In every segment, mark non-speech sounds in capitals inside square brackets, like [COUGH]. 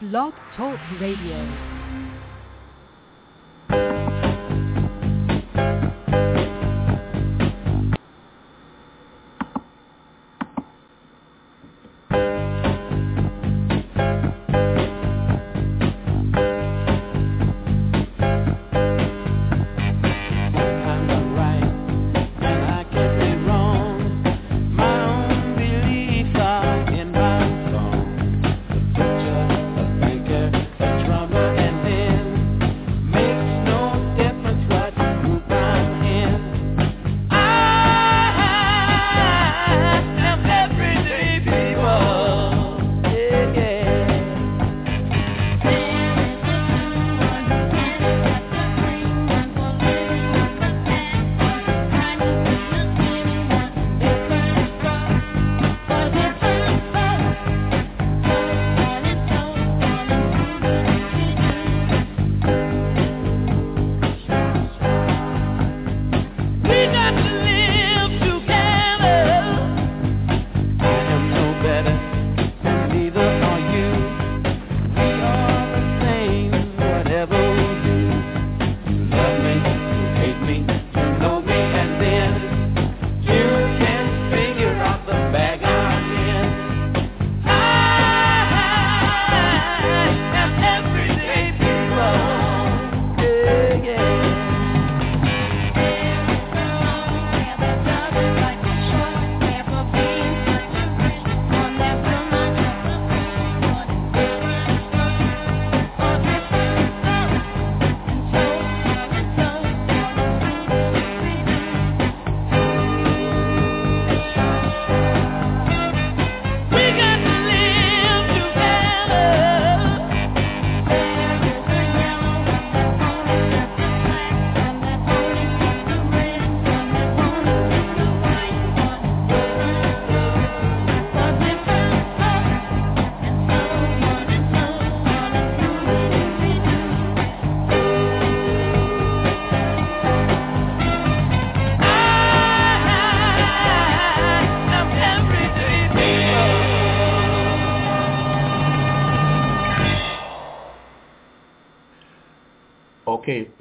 Blog Talk Radio.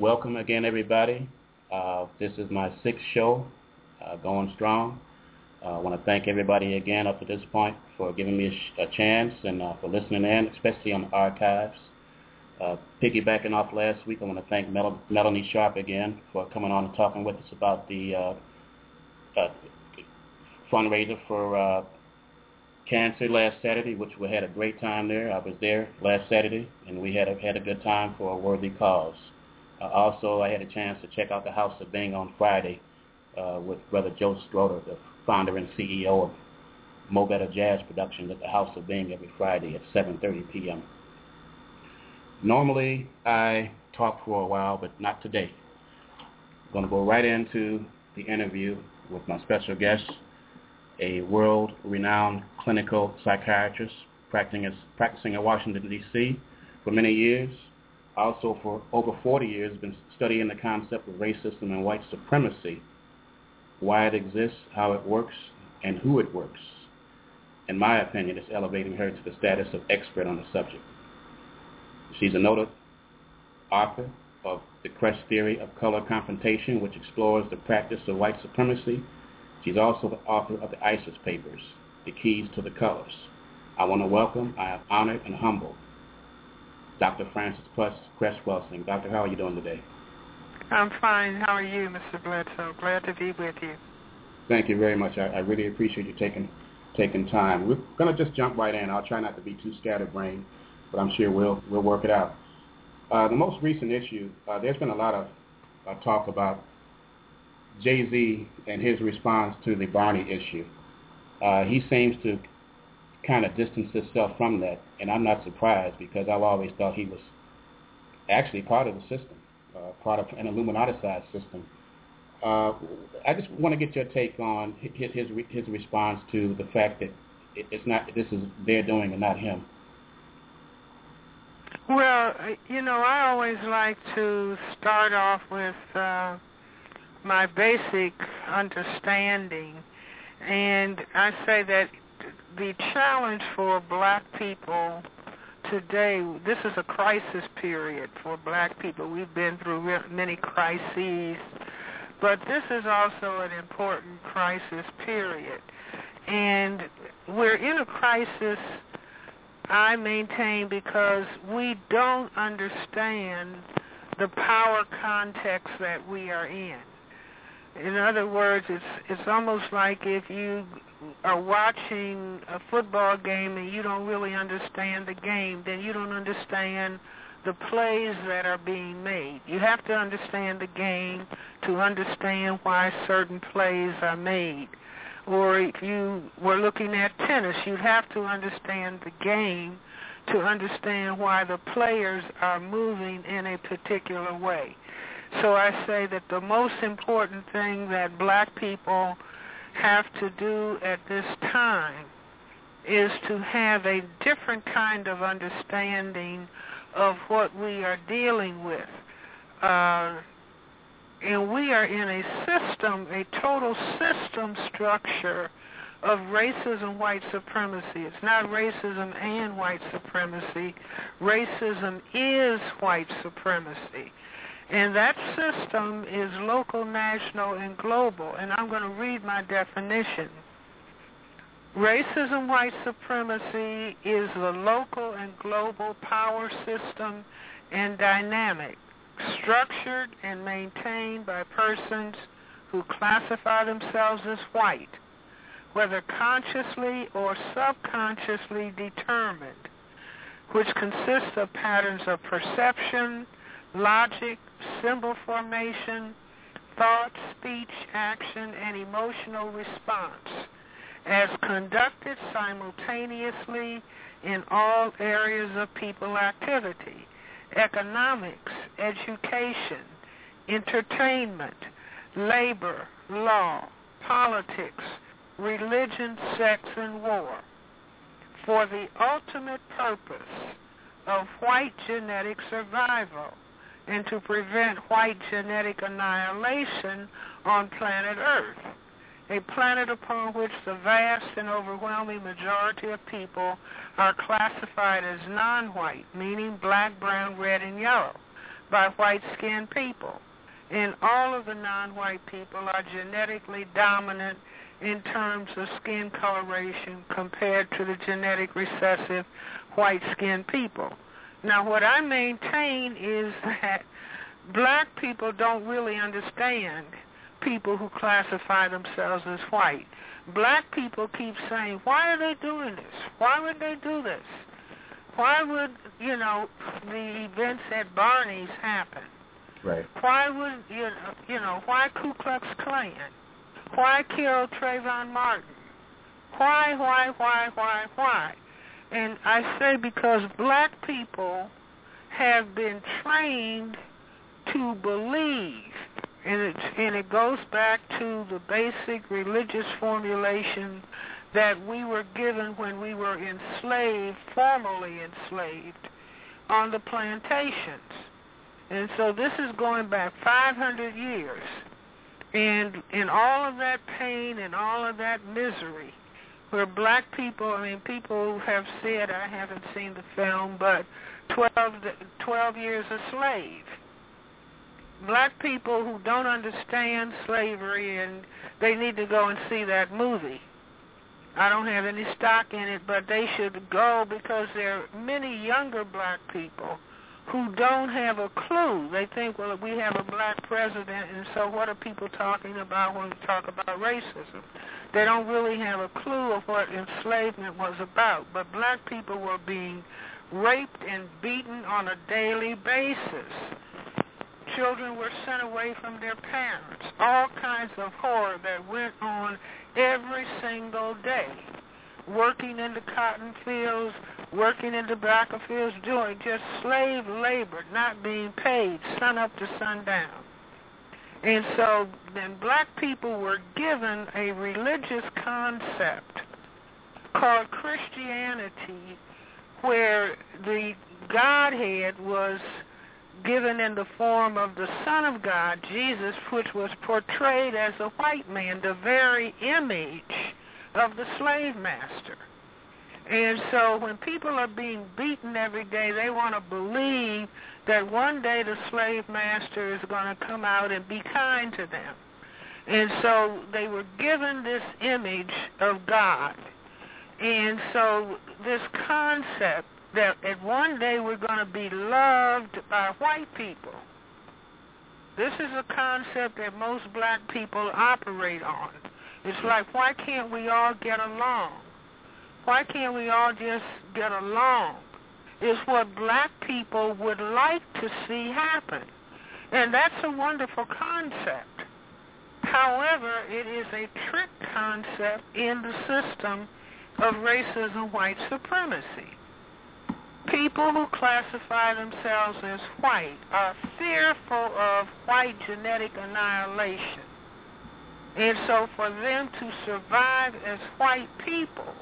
Welcome again, everybody. Uh, this is my sixth show, uh, going strong. Uh, I want to thank everybody again up to this point for giving me a, sh- a chance and uh, for listening in, especially on the archives. Uh, piggybacking off last week, I want to thank Mel- Melanie Sharp again for coming on and talking with us about the fundraiser for cancer last Saturday, which we had a great time there. I was there last Saturday, and we had a, had a good time for a worthy cause. Uh, also, I had a chance to check out the House of Bing on Friday uh, with Brother Joe Stroter, the founder and CEO of Mo Better Jazz Productions at the House of Bing every Friday at 7.30 p.m. Normally, I talk for a while, but not today. I'm going to go right into the interview with my special guest, a world-renowned clinical psychiatrist practicing, practicing in Washington, D.C. for many years, also for over 40 years been studying the concept of racism and white supremacy, why it exists, how it works, and who it works. In my opinion, it's elevating her to the status of expert on the subject. She's a noted author of The Cress Theory of Color Confrontation, which explores the practice of white supremacy. She's also the author of the ISIS Papers, The Keys to the Colors. I want to welcome, I am honored and humbled Dr. Francis Cress Welsing. Doctor, how are you doing today? I'm fine. How are you, Mr. Bledsoe? Glad to be with you. Thank you very much. I, I really appreciate you taking taking time. We're going to just jump right in. I'll try not to be too scatterbrained, but I'm sure we'll we'll work it out. Uh, the most recent issue, uh, there's been a lot of uh, talk about Jay-Z and his response to the Barney issue. Uh, he seems to kind of distanced himself from that, and I'm not surprised because I've always thought he was actually part of the system, uh, part of an Illuminati-sized system. Uh, I just want to get your take on his, his his response to the fact that it's not this is their doing and not him. Well, you know, I always like to start off with uh, my basic understanding, and I say that the challenge for black people today, this is a crisis period for black people. We've been through many crises, but this is also an important crisis period. And we're in a crisis, I maintain, because we don't understand the power context that we are in. In other words, it's it's almost like if you are watching a football game and you don't really understand the game, then you don't understand the plays that are being made. You have to understand the game to understand why certain plays are made. Or if you were looking at tennis, you'd have to understand the game to understand why the players are moving in a particular way. So I say that the most important thing that black people have to do at this time is to have a different kind of understanding of what we are dealing with. Uh, and we are in a system, a total system structure of racism, white supremacy. It's not racism and white supremacy. Racism is white supremacy. And that system is local, national, and global. And I'm going to read my definition. Racism, white supremacy is the local and global power system and dynamic, structured and maintained by persons who classify themselves as white, whether consciously or subconsciously determined, which consists of patterns of perception, logic, symbol formation, thought, speech, action, and emotional response as conducted simultaneously in all areas of people activity, economics, education, entertainment, labor, law, politics, religion, sex, and war, for the ultimate purpose of white genetic survival and to prevent white genetic annihilation on planet Earth, a planet upon which the vast and overwhelming majority of people are classified as non-white, meaning black, brown, red, and yellow, by white-skinned people. And all of the non-white people are genetically dominant in terms of skin coloration compared to the genetic recessive white-skinned people. Now, what I maintain is [LAUGHS] that black people don't really understand people who classify themselves as white. Black people keep saying, why are they doing this? Why would they do this? Why would, you know, the events at Barney's happen? Right. Why would, you know, you know why Ku Klux Klan? Why kill Trayvon Martin? Why, why, why, why, why? And I say because black people have been trained to believe, and it, and it goes back to the basic religious formulation that we were given when we were enslaved, formerly enslaved, on the plantations. And so this is going back 500 years. And in all of that pain and all of that misery, where black people, I mean, people have said, I haven't seen the film, but 12, 12 years a slave. Black people who don't understand slavery and they need to go and see that movie. I don't have any stock in it, but they should go because there are many younger black people who don't have a clue. They think, well, we have a black president, and so what are people talking about when we talk about racism? They don't really have a clue of what enslavement was about. But black people were being raped and beaten on a daily basis. Children were sent away from their parents. All kinds of horror that went on every single day. Working in the cotton fields, working in the tobacco fields, doing just slave labor, not being paid, sun up to sundown. And so then black people were given a religious concept called Christianity where the Godhead was given in the form of the Son of God, Jesus, which was portrayed as a white man, the very image of the slave master. And so when people are being beaten every day, they want to believe that one day the slave master is going to come out and be kind to them. And so they were given this image of God. And so this concept that at one day we're going to be loved by white people. This is a concept that most black people operate on. It's like, why can't we all get along? Why can't we all just get along? Is what black people would like to see happen. And that's a wonderful concept. However, it is a trick concept in the system of racism, white supremacy. People who classify themselves as white are fearful of white genetic annihilation. And so for them to survive as white people,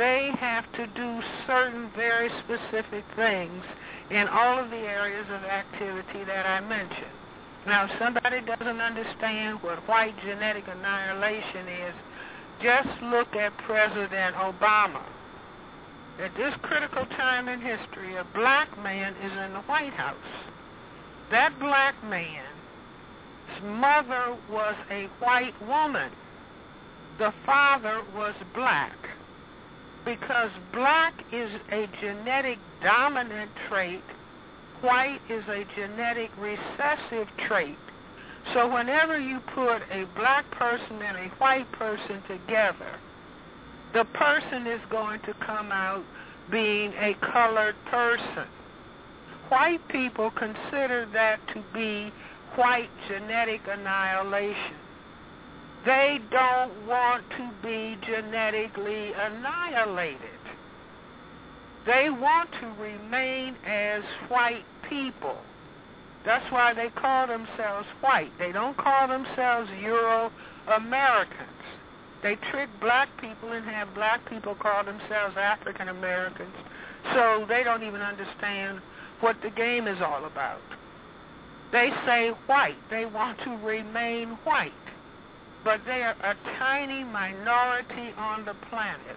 they have to do certain very specific things in all of the areas of activity that I mentioned. Now, if somebody doesn't understand what white genetic annihilation is, just look at President Obama. At this critical time in history, a black man is in the White House. That black man's mother was a white woman. The father was black. Because black is a genetic dominant trait, white is a genetic recessive trait. So whenever you put a black person and a white person together, the person is going to come out being a colored person. White people consider that to be white genetic annihilation. They don't want to be genetically annihilated. They want to remain as white people. That's why they call themselves white. They don't call themselves Euro-Americans. They trick black people and have black people call themselves African Americans. So they don't even understand what the game is all about. They say white. They want to remain white. But they are a tiny minority on the planet.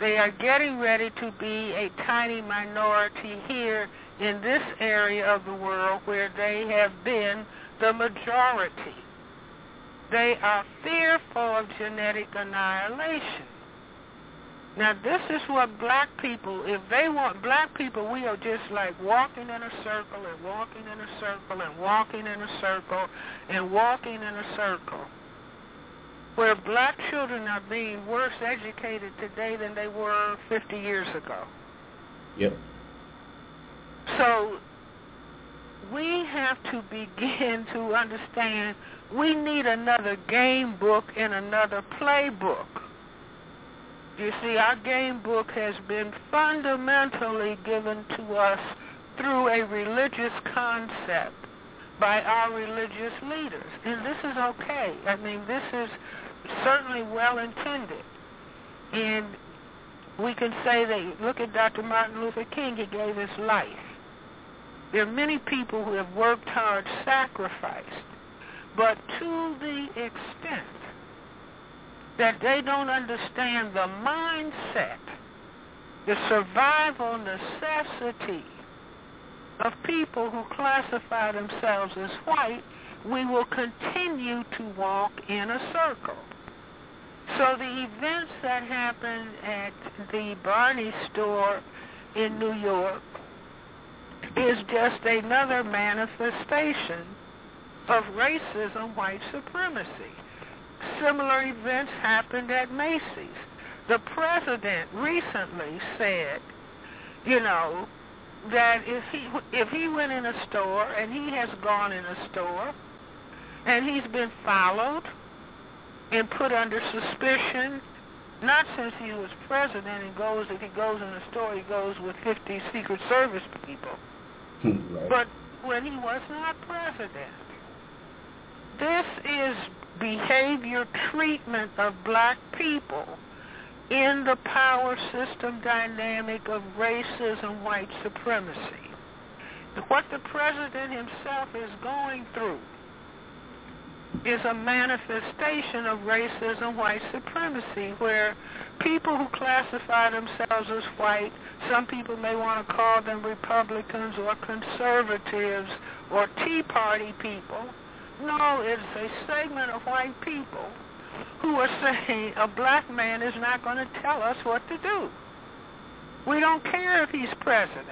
They are getting ready to be a tiny minority here in this area of the world where they have been the majority. They are fearful of genetic annihilation. Now this is what black people, if they want black people, we are just like walking in a circle and walking in a circle and walking in a circle and walking in a circle. Where black children are being worse educated today than they were 50 years ago. Yep. So we have to begin to understand we need another game book and another playbook. You see, our game book has been fundamentally given to us through a religious concept by our religious leaders. And this is okay. I mean, this is certainly well intended. And we can say that, look at Dr. Martin Luther King, he gave his life. There are many people who have worked hard, sacrificed, but to the extent that they don't understand the mindset, the survival necessity of people who classify themselves as white, we will continue to walk in a circle. So the events that happened at the Barney store in New York is just another manifestation of racism, white supremacy. Similar events happened at Macy's. The president recently said, you know, that if he if he went in a store and he has gone in a store and he's been followed and put under suspicion, not since he was president and goes if he goes in the store he goes with 50 Secret Service people, [LAUGHS] right. but when he was not president. This is behavior treatment of black people in the power system dynamic of racism, white supremacy. What the president himself is going through is a manifestation of racism, white supremacy, where people who classify themselves as white, some people may want to call them Republicans or conservatives or Tea Party people. No, it's a segment of white people who are saying a black man is not going to tell us what to do. We don't care if he's president.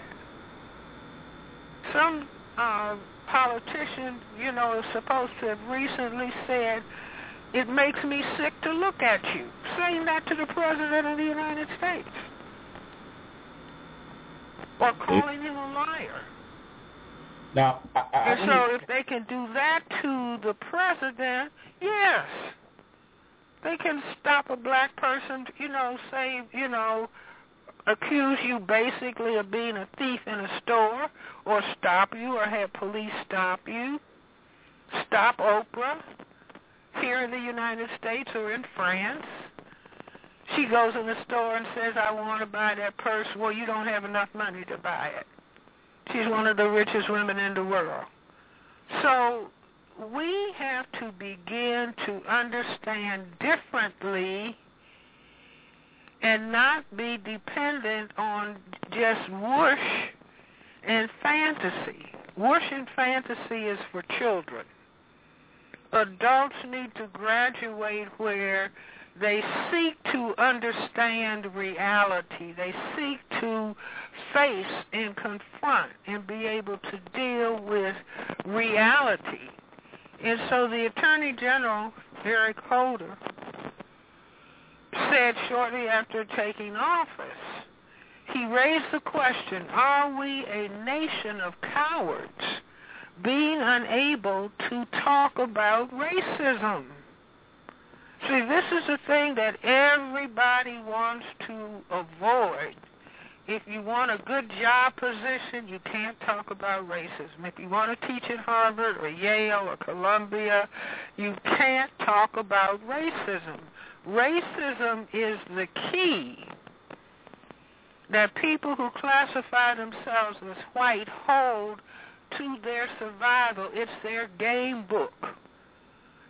Some uh, politician, you know, is supposed to have recently said, it makes me sick to look at you, saying that to the President of the United States. Or mm-hmm. calling him a liar. Now, I, I, and so if they can do that to the president, yes, they can stop a black person, you know, say, you know, accuse you basically of being a thief in a store or stop you or have police stop you. Stop Oprah here in the United States or in France. She goes in the store and says, I want to buy that purse. Well, you don't have enough money to buy it. She's one of the richest women in the world. So we have to begin to understand differently and not be dependent on just whoosh and fantasy. Whoosh and fantasy is for children. Adults need to graduate where they seek to understand reality. They seek to face and confront and be able to deal with reality. And so the Attorney General, Eric Holder, said shortly after taking office, he raised the question, are we a nation of cowards being unable to talk about racism? See, this is a thing that everybody wants to avoid. If you want a good job position, you can't talk about racism. If you want to teach at Harvard or Yale or Columbia, you can't talk about racism. Racism is the key that people who classify themselves as white hold to their survival. It's their game book.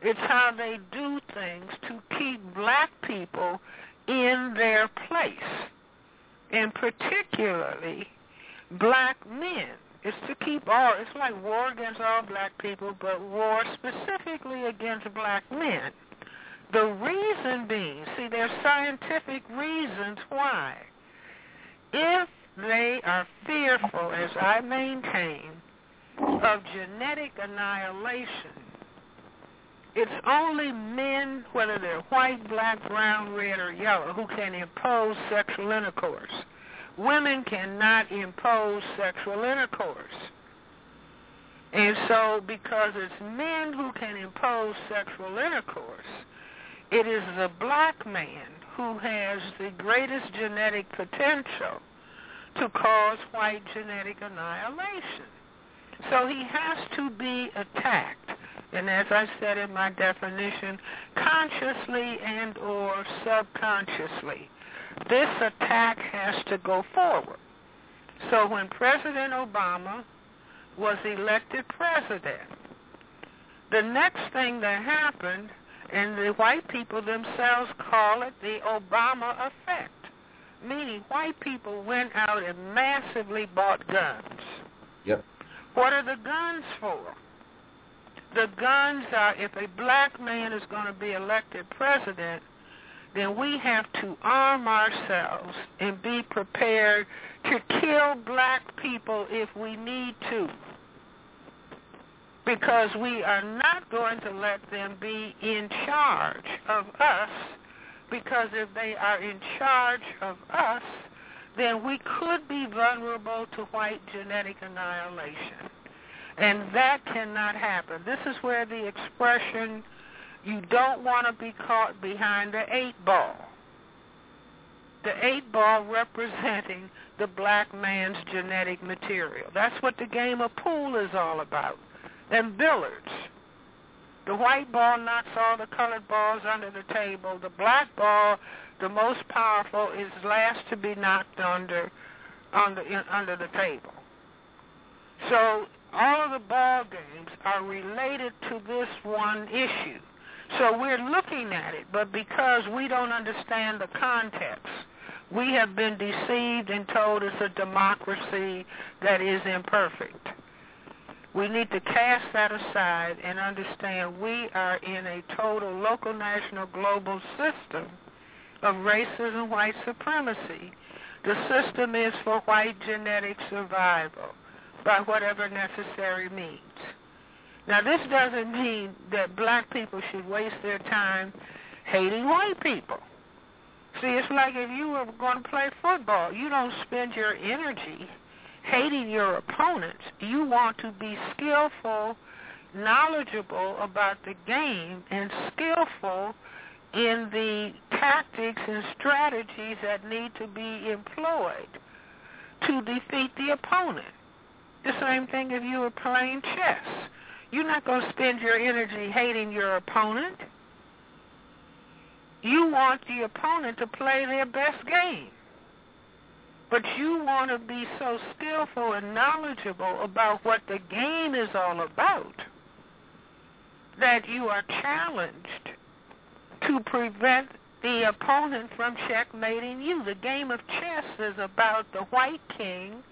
It's how they do things to keep black people in their place, and particularly black men. It's to keep all, it's like war against all black people, but war specifically against black men. The reason being, see, there's scientific reasons why. If they are fearful, as I maintain, of genetic annihilation, it's only men, whether they're white, black, brown, red, or yellow, who can impose sexual intercourse. Women cannot impose sexual intercourse. And so because it's men who can impose sexual intercourse, it is the black man who has the greatest genetic potential to cause white genetic annihilation. So he has to be attacked. And as I said in my definition, consciously and or subconsciously. This attack has to go forward. So when President Obama was elected president, the next thing that happened and the white people themselves call it the Obama effect, meaning white people went out and massively bought guns. Yep. What are the guns for? The guns are if a black man is going to be elected president, then we have to arm ourselves and be prepared to kill black people if we need to because we are not going to let them be in charge of us because if they are in charge of us, then we could be vulnerable to white genetic annihilation. And that cannot happen. This is where the expression, you don't want to be caught behind the eight ball. The eight ball representing the black man's genetic material. That's what the game of pool is all about and billiards. The white ball knocks all the colored balls under the table. The black ball, the most powerful, is last to be knocked under under under the table. So all of the ball games are related to this one issue. So we're looking at it, but because we don't understand the context, we have been deceived and told it's a democracy that is imperfect. We need to cast that aside and understand we are in a total local, national, global system of racism, white supremacy. The system is for white genetic survival by whatever necessary means. Now, this doesn't mean that black people should waste their time hating white people. See, it's like if you were going to play football, you don't spend your energy hating your opponents. You want to be skillful, knowledgeable about the game, and skillful in the tactics and strategies that need to be employed to defeat the opponent. The same thing if you were playing chess. You're not going to spend your energy hating your opponent. You want the opponent to play their best game. But you want to be so skillful and knowledgeable about what the game is all about that you are challenged to prevent the opponent from checkmating you. The game of chess is about the white king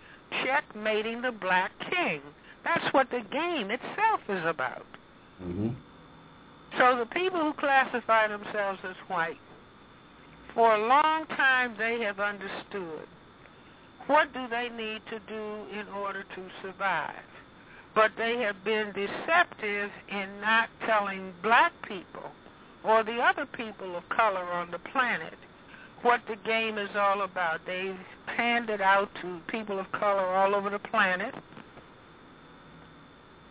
checkmating the black king. That's what the game itself is about. Mm-hmm. So the people who classify themselves as white, for a long time they have understood what do they need to do in order to survive. But they have been deceptive in not telling black people or the other people of color on the planet what the game is all about. They've handed out to people of color all over the planet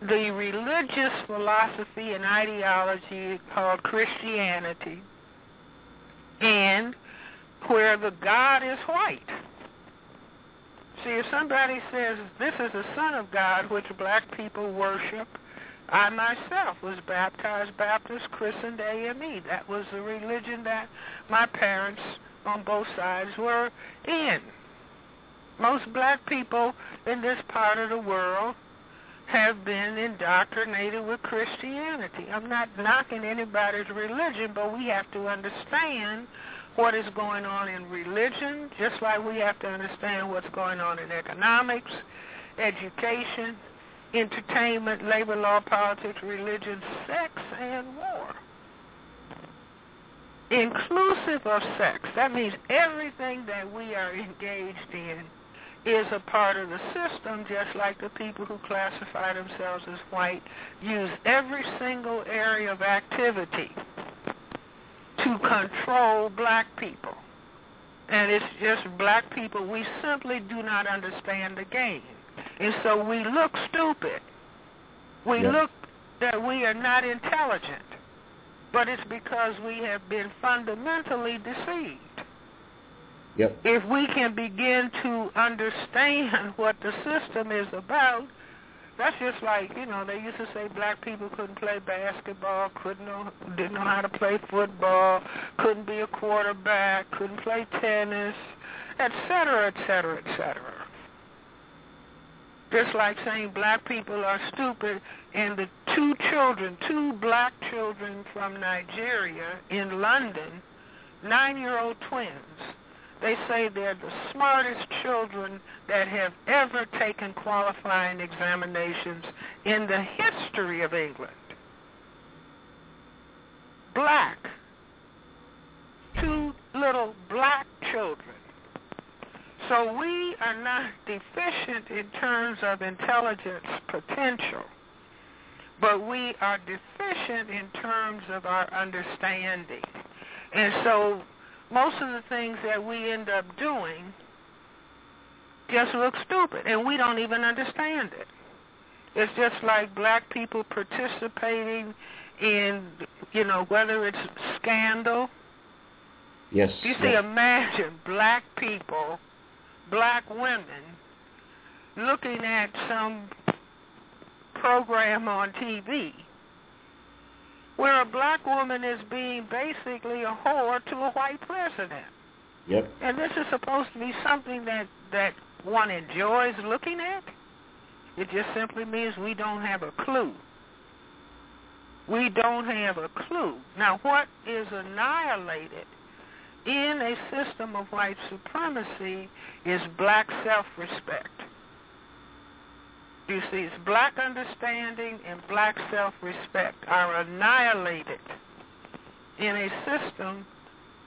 the religious philosophy and ideology called Christianity and where the God is white. See, if somebody says this is the Son of God, which black people worship, I myself was baptized Baptist, christened AME. That was the religion that my parents on both sides were in. Most black people in this part of the world have been indoctrinated with Christianity. I'm not knocking anybody's religion, but we have to understand what is going on in religion, just like we have to understand what's going on in economics, education, entertainment, labor law, politics, religion, sex, and war inclusive of sex. That means everything that we are engaged in is a part of the system, just like the people who classify themselves as white use every single area of activity to control black people. And it's just black people, we simply do not understand the game. And so we look stupid. We look that we are not intelligent but it's because we have been fundamentally deceived. Yep. If we can begin to understand [LAUGHS] what the system is about, that's just like, you know, they used to say black people couldn't play basketball, couldn't know, didn't know how to play football, couldn't be a quarterback, couldn't play tennis, et cetera, et cetera, et cetera. Just like saying black people are stupid and the two children, two black children from Nigeria in London, nine-year-old twins, they say they're the smartest children that have ever taken qualifying examinations in the history of England. Black. Two little black children. So we are not deficient in terms of intelligence potential, but we are deficient in terms of our understanding. And so most of the things that we end up doing just look stupid, and we don't even understand it. It's just like black people participating in, you know, whether it's scandal. Yes. You see, yes. imagine black people, black women, looking at some program on TV where a black woman is being basically a whore to a white president. Yep. And this is supposed to be something that, that one enjoys looking at? It just simply means we don't have a clue. We don't have a clue. Now, what is annihilated in a system of white supremacy is black self-respect. You see, black understanding and black self-respect are annihilated in a system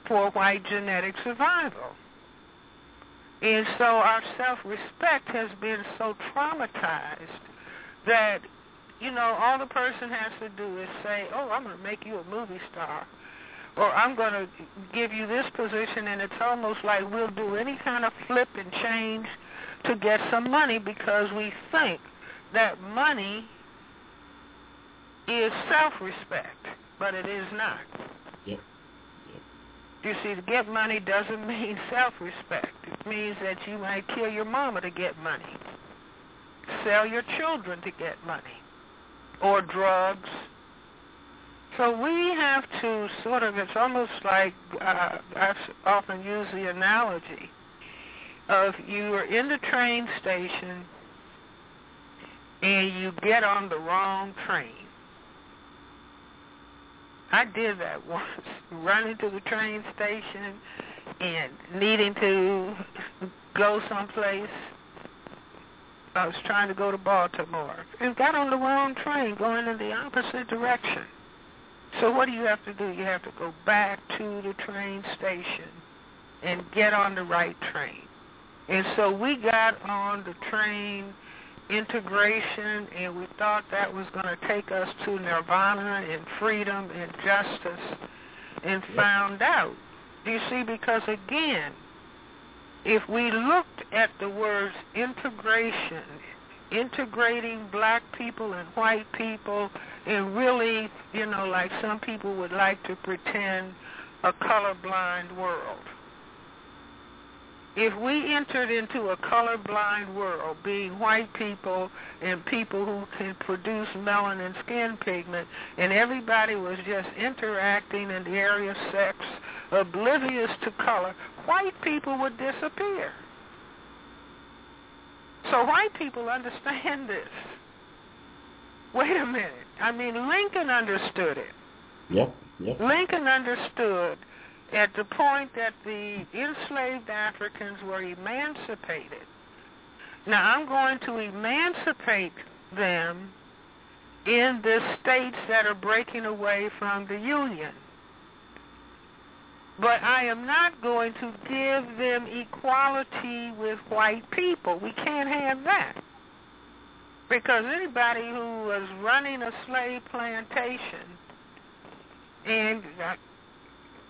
for white genetic survival. And so our self-respect has been so traumatized that, you know, all the person has to do is say, oh, I'm going to make you a movie star. Or I'm going to give you this position, and it's almost like we'll do any kind of flip and change to get some money because we think that money is self-respect, but it is not. Yep. You see, to get money doesn't [LAUGHS] mean self-respect. It means that you might kill your mama to get money, sell your children to get money, or drugs. So we have to sort of, it's almost like, uh, I often use the analogy of you are in the train station and you get on the wrong train. I did that [LAUGHS] once, running to the train station and needing to go someplace. I was trying to go to Baltimore and got on the wrong train going in the opposite direction. So what do you have to do? You have to go back to the train station and get on the right train. And so we got on the train integration, and we thought that was going to take us to nirvana and freedom and justice, and found out. Do you see, because again, if we looked at the words integration, integrating black people and white people, and really, you know, like some people would like to pretend, a colorblind world if we entered into a colorblind world, being white people and people who can produce melanin skin pigment, and everybody was just interacting in the area of sex, oblivious to color, white people would disappear. So white people understand [LAUGHS] this. Wait a minute. I mean, Lincoln understood it. Yep, yep. Lincoln understood at the point that the enslaved Africans were emancipated. Now I'm going to emancipate them in the states that are breaking away from the Union. But I am not going to give them equality with white people. We can't have that. Because anybody who was running a slave plantation and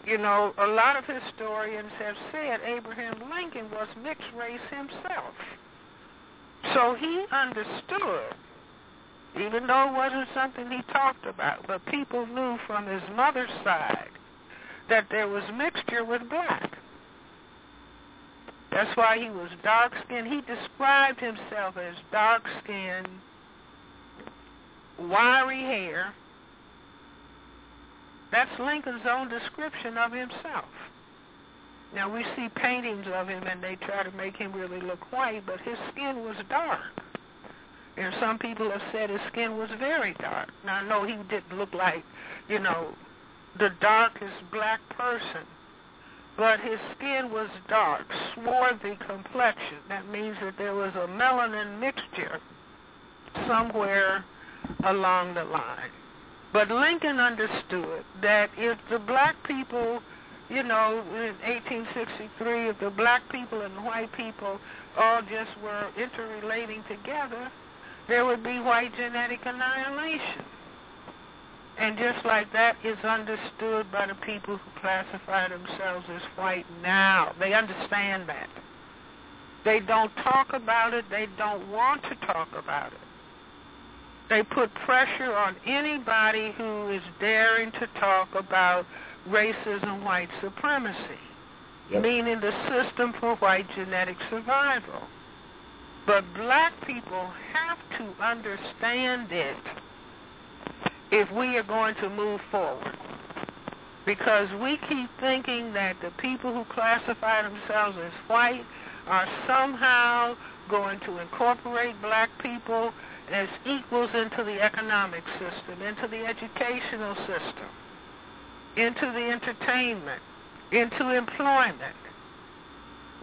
you know, a lot of historians have said Abraham Lincoln was mixed race himself. So he understood, even though it wasn't something he talked about, but people knew from his mother's side that there was mixture with black. That's why he was dark-skinned. He described himself as dark-skinned, wiry hair, that's Lincoln's own description of himself. Now we see paintings of him and they try to make him really look white, but his skin was dark. And some people have said his skin was very dark. Now I know he didn't look like, you know, the darkest black person, but his skin was dark, swarthy complexion. That means that there was a melanin mixture somewhere along the line. But Lincoln understood that if the black people, you know, in 1863, if the black people and the white people all just were interrelating together, there would be white genetic annihilation. And just like that is understood by the people who classify themselves as white now. They understand that. They don't talk about it. They don't want to talk about it. They put pressure on anybody who is daring to talk about racism, white supremacy, yep. meaning the system for white genetic survival. But black people have to understand it if we are going to move forward. Because we keep thinking that the people who classify themselves as white are somehow going to incorporate black people as equals into the economic system, into the educational system, into the entertainment, into employment.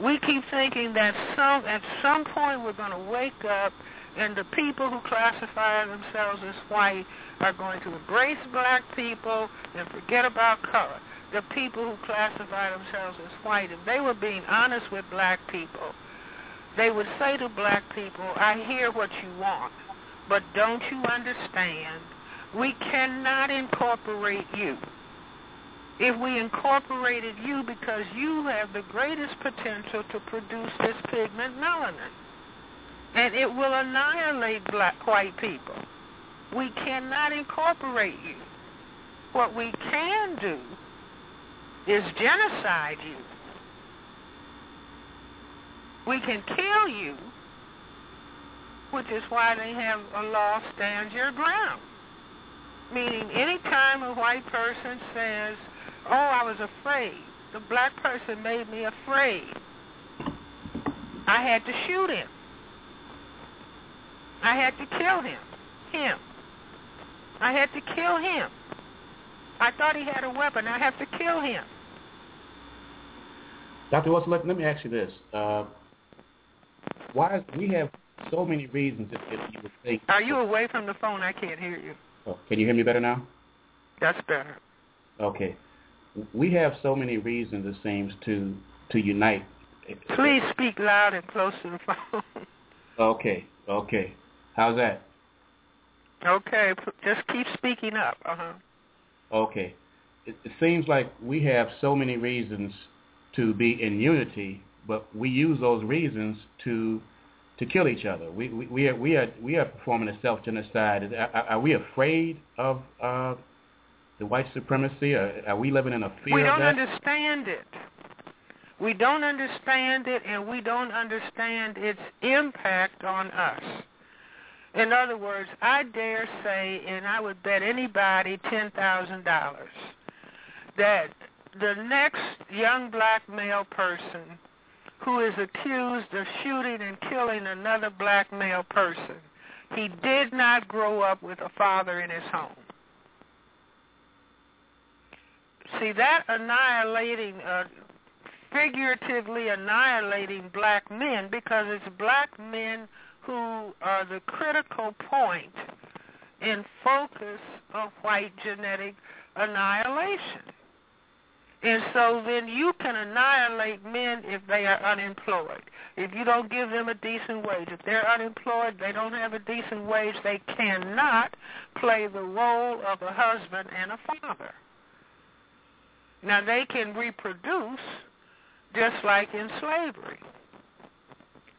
We keep thinking that some at some point we're going to wake up and the people who classify themselves as white are going to embrace black people and forget about color. The people who classify themselves as white, if they were being honest with black people, they would say to black people, I hear what you want, but don't you understand? We cannot incorporate you. If we incorporated you because you have the greatest potential to produce this pigment melanin, and it will annihilate black white people. We cannot incorporate you. What we can do is genocide you. We can kill you, which is why they have a law stand your ground. Meaning any time a white person says, oh, I was afraid, the black person made me afraid, I had to shoot him. I had to kill him. Him. I had to kill him. I thought he had a weapon. I have to kill him. Dr. Welsing, let, let me ask you this. Uh, why is, we have so many reasons if you would think... Are you away from the phone? I can't hear you. Oh, can you hear me better now? That's better. Okay. We have so many reasons, it seems, to to unite. Please speak loud and close to the phone. [LAUGHS] okay, okay. How's that? Okay, just keep speaking up. Uh-huh. Okay. It, it seems like we have so many reasons to be in unity, but we use those reasons to to kill each other. We we, we are we are we are performing a self genocide. Are, are, we afraid of uh, the white supremacy? Or are we living in a fear? We don't understand it. We don't understand it, and we don't understand its impact on us. In other words, I dare say, and I would bet anybody $10,000 that the next young black male person who is accused of shooting and killing another black male person, he did not grow up with a father in his home. See, that annihilating, uh, figuratively annihilating black men because it's black men who are the critical point in focus of white genetic annihilation. And so then you can annihilate men if they are unemployed. If you don't give them a decent wage. If they're unemployed, they don't have a decent wage, they cannot play the role of a husband and a father. Now they can reproduce just like in slavery.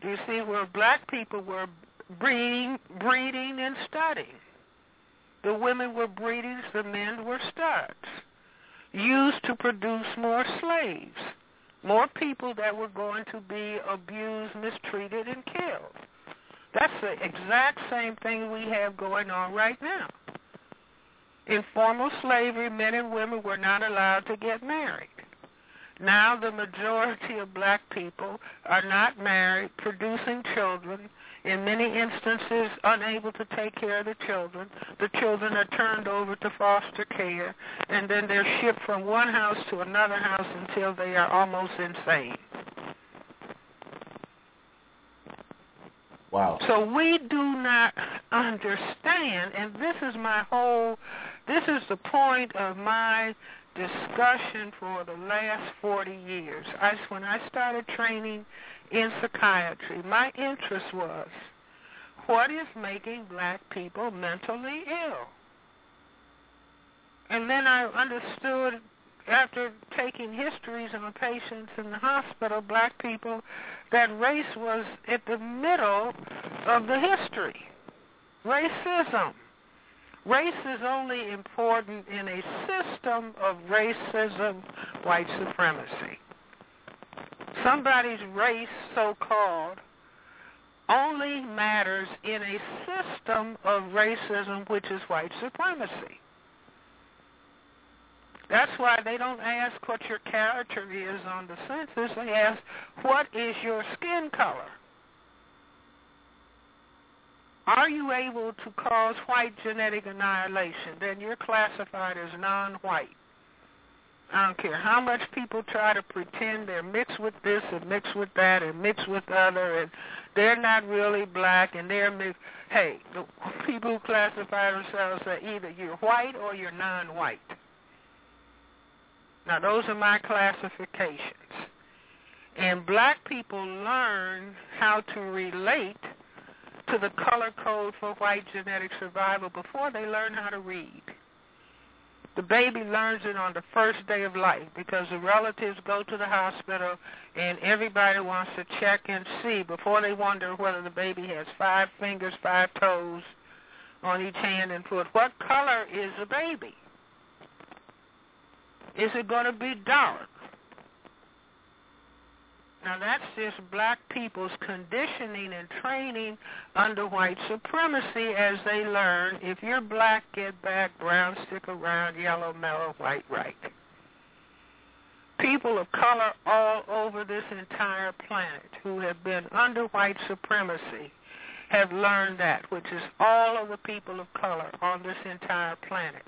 You see, where black people were breeding, breeding and studying. The women were breeders, the men were studs, used to produce more slaves, more people that were going to be abused, mistreated, and killed. That's the exact same thing we have going on right now. In formal slavery, men and women were not allowed to get married. Now the majority of black people are not married, producing children, in many instances unable to take care of the children. The children are turned over to foster care, and then they're shipped from one house to another house until they are almost insane. Wow. So we do not understand, and this is my whole, this is the point of my discussion for the last 40 years. I, when I started training in psychiatry, my interest was what is making black people mentally ill? And then I understood after taking histories on patients in the hospital, black people, that race was at the middle of the history. Racism. Race is only important in a system of racism, white supremacy. Somebody's race, so-called, only matters in a system of racism, which is white supremacy. That's why they don't ask what your character is on the census. They ask, what is your skin color? are you able to cause white genetic annihilation? Then you're classified as non-white. I don't care how much people try to pretend they're mixed with this and mixed with that and mixed with other and they're not really black and they're mixed. Hey, the [LAUGHS] people who classify themselves are either you're white or you're non-white. Now those are my classifications. And black people learn how to relate to the color code for white genetic survival before they learn how to read. The baby learns it on the first day of life because the relatives go to the hospital and everybody wants to check and see before they wonder whether the baby has five fingers, five toes on each hand and foot. What color is the baby? Is it going to be dark? Now that's just black people's conditioning and training under white supremacy as they learn if you're black, get back, brown, stick around, yellow, mellow, white, right. People of color all over this entire planet who have been under white supremacy have learned that, which is all of the people of color on this entire planet.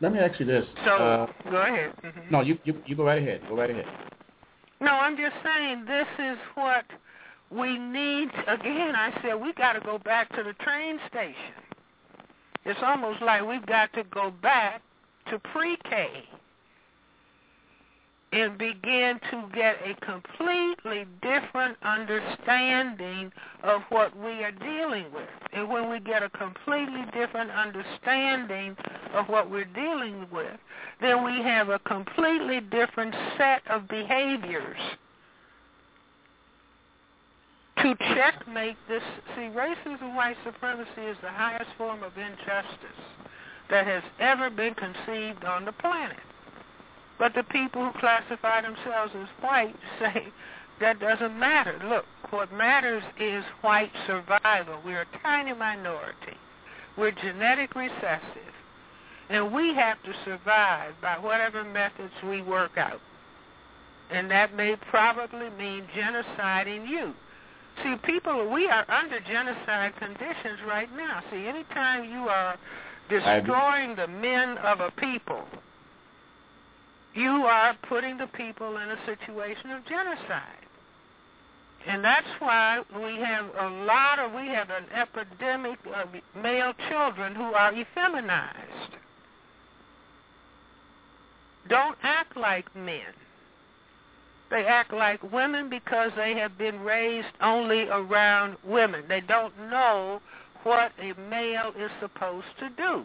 Let me ask you this. So uh, go ahead. Mm-hmm. No, you, you you go right ahead. Go right ahead. No, I'm just saying this is what we need. Again, I said we got to go back to the train station. It's almost like we've got to go back to pre-K and begin to get a completely different understanding of what we are dealing with. And when we get a completely different understanding of what we're dealing with, then we have a completely different set of behaviors to checkmate this. See, racism, and white supremacy is the highest form of injustice that has ever been conceived on the planet. But the people who classify themselves as white [LAUGHS] say that doesn't matter. Look, what matters is white survival. We're a tiny minority. We're genetic recessive. And we have to survive by whatever methods we work out. And that may probably mean genociding you. See, people, we are under genocide conditions right now. See, anytime you are destroying the men of a people, you are putting the people in a situation of genocide. And that's why we have a lot of, we have an epidemic of male children who are effeminized. Don't act like men. They act like women because they have been raised only around women. They don't know what a male is supposed to do.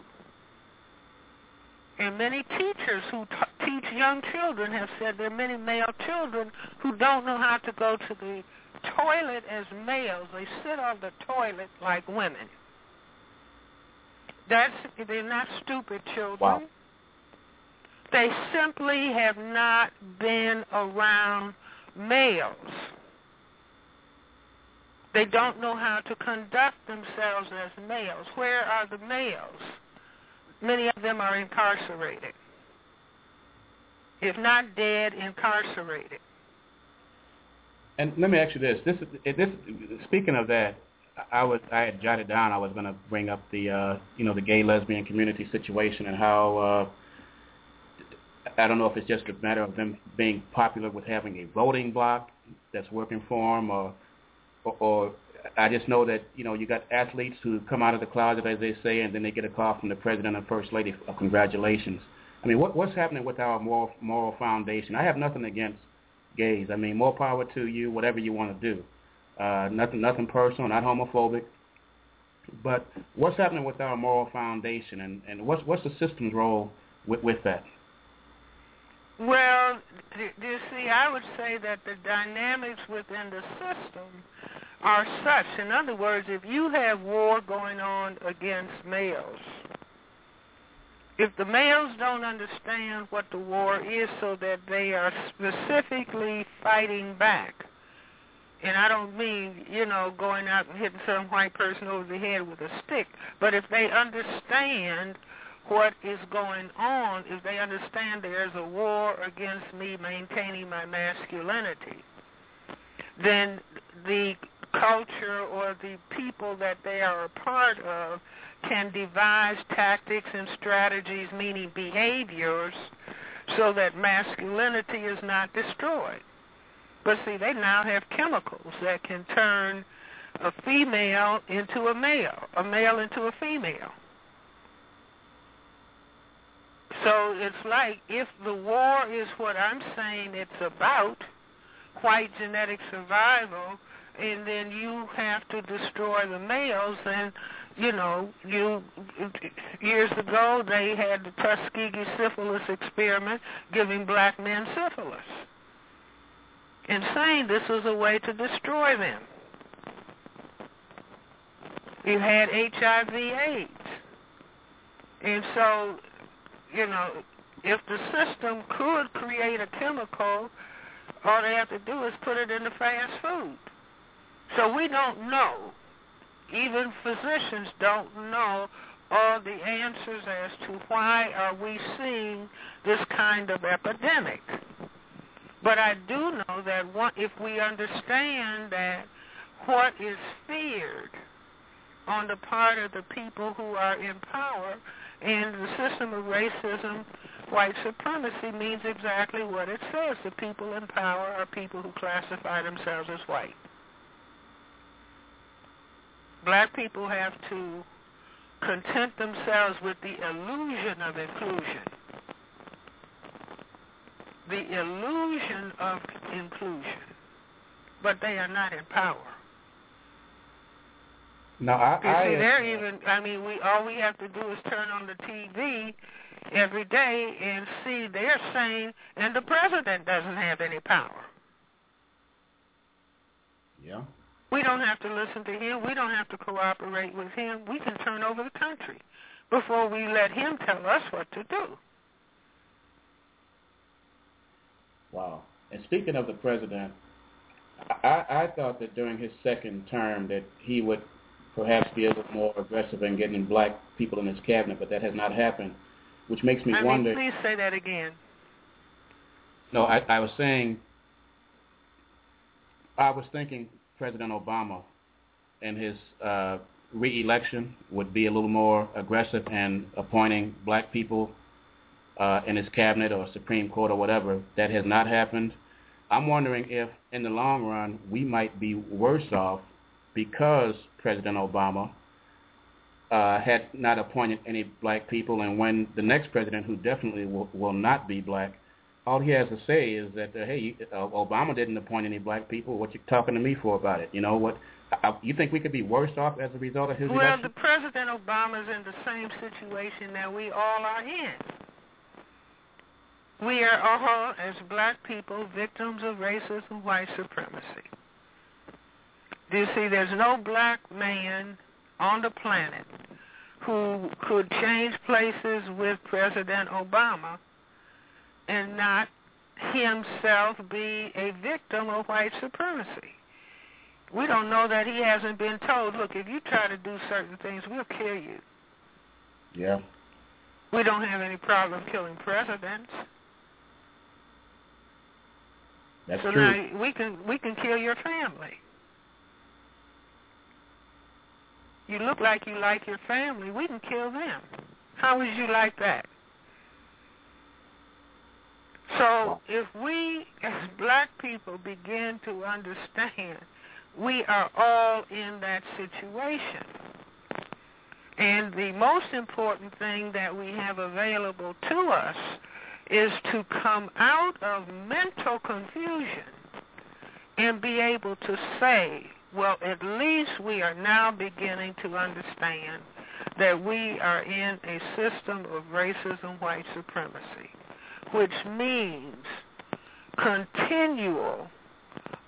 And many teachers who t- teach young children have said there are many male children who don't know how to go to the toilet as males. They sit on the toilet like women. That's they're not stupid children. Wow. They simply have not been around males. They don't know how to conduct themselves as males. Where are the males? Many of them are incarcerated. If not dead, incarcerated. And let me ask you this: this, is this, speaking of that, I was I had jotted down I was going to bring up the uh, you know the gay lesbian community situation and how uh, I don't know if it's just a matter of them being popular with having a voting block that's working for them, or, or, or I just know that you know you got athletes who come out of the closet, as they say, and then they get a call from the president and first lady of congratulations. I mean, what, what's happening with our moral moral foundation? I have nothing against gays. I mean, more power to you, whatever you want to do. Uh, nothing nothing personal, not homophobic. But what's happening with our moral foundation, and, and what's what's the system's role with, with that? Well, do you see, I would say that the dynamics within the system are such. In other words, if you have war going on against males, if the males don't understand what the war is so that they are specifically fighting back, and I don't mean, you know, going out and hitting some white person over the head with a stick, but if they understand what is going on, if they understand there's a war against me maintaining my masculinity, then the culture or the people that they are a part of can devise tactics and strategies, meaning behaviors, so that masculinity is not destroyed. But see, they now have chemicals that can turn a female into a male, a male into a female. So it's like if the war is what I'm saying it's about, white genetic survival, and then you have to destroy the males, and you know, you years ago they had the Tuskegee syphilis experiment, giving black men syphilis, and saying this was a way to destroy them. You had HIV/AIDS, and so you know, if the system could create a chemical, all they have to do is put it in the fast food. So we don't know even physicians don't know all the answers as to why are we seeing this kind of epidemic. But I do know that one, if we understand that what is feared on the part of the people who are in power and the system of racism, white supremacy means exactly what it says. The people in power are people who classify themselves as white black people have to content themselves with the illusion of inclusion. The illusion of inclusion. But they are not in power. No, I, you I see, they're even. I mean, we all we have to do is turn on the TV every day and see they're saying, and the president doesn't have any power. Yeah. We don't have to listen to him. We don't have to cooperate with him. We can turn over the country before we let him tell us what to do. Wow. And speaking of the president, I, I thought that during his second term that he would perhaps be a little more aggressive in getting black people in his cabinet, but that has not happened, which makes me I wonder. Mean, please say that again. No, I, I was saying, I was thinking President Obama in his uh, re-election would be a little more aggressive in appointing black people uh, in his cabinet or Supreme Court or whatever. That has not happened. I'm wondering if, in the long run, we might be worse off because President Obama uh, had not appointed any black people, and when the next president, who definitely will, will not be black, all he has to say is that, uh, hey, uh, Obama didn't appoint any black people. What you talking to me for about it? You know what? Uh, you think we could be worse off as a result of his well, election? Well, the President Obama is in the same situation that we all are in. We are all, as black people, victims of racism, white supremacy. Do you see? There's no black man on the planet who could change places with President Obama and not himself be a victim of white supremacy. We don't know that he hasn't been told, look, if you try to do certain things, we'll kill you. Yeah. We don't have any problem killing presidents. That's so true. now we can we can kill your family. You look like you like your family, we can kill them. How would you like that? So if we as black people begin to understand we are all in that situation. And the most important thing that we have available to us is to come out of mental confusion and be able to say, well, at least we are now beginning to understand that we are in a system of racism, white supremacy which means continual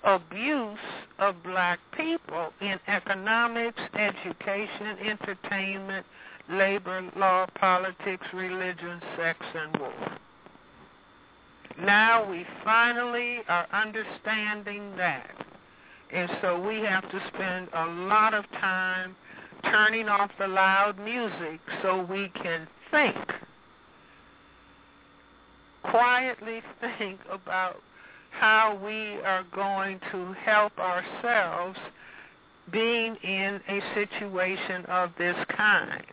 abuse of black people in economics, education, entertainment, labor, law, politics, religion, sex, and war. Now we finally are understanding that. And so we have to spend a lot of time turning off the loud music so we can think quietly think about how we are going to help ourselves being in a situation of this kind.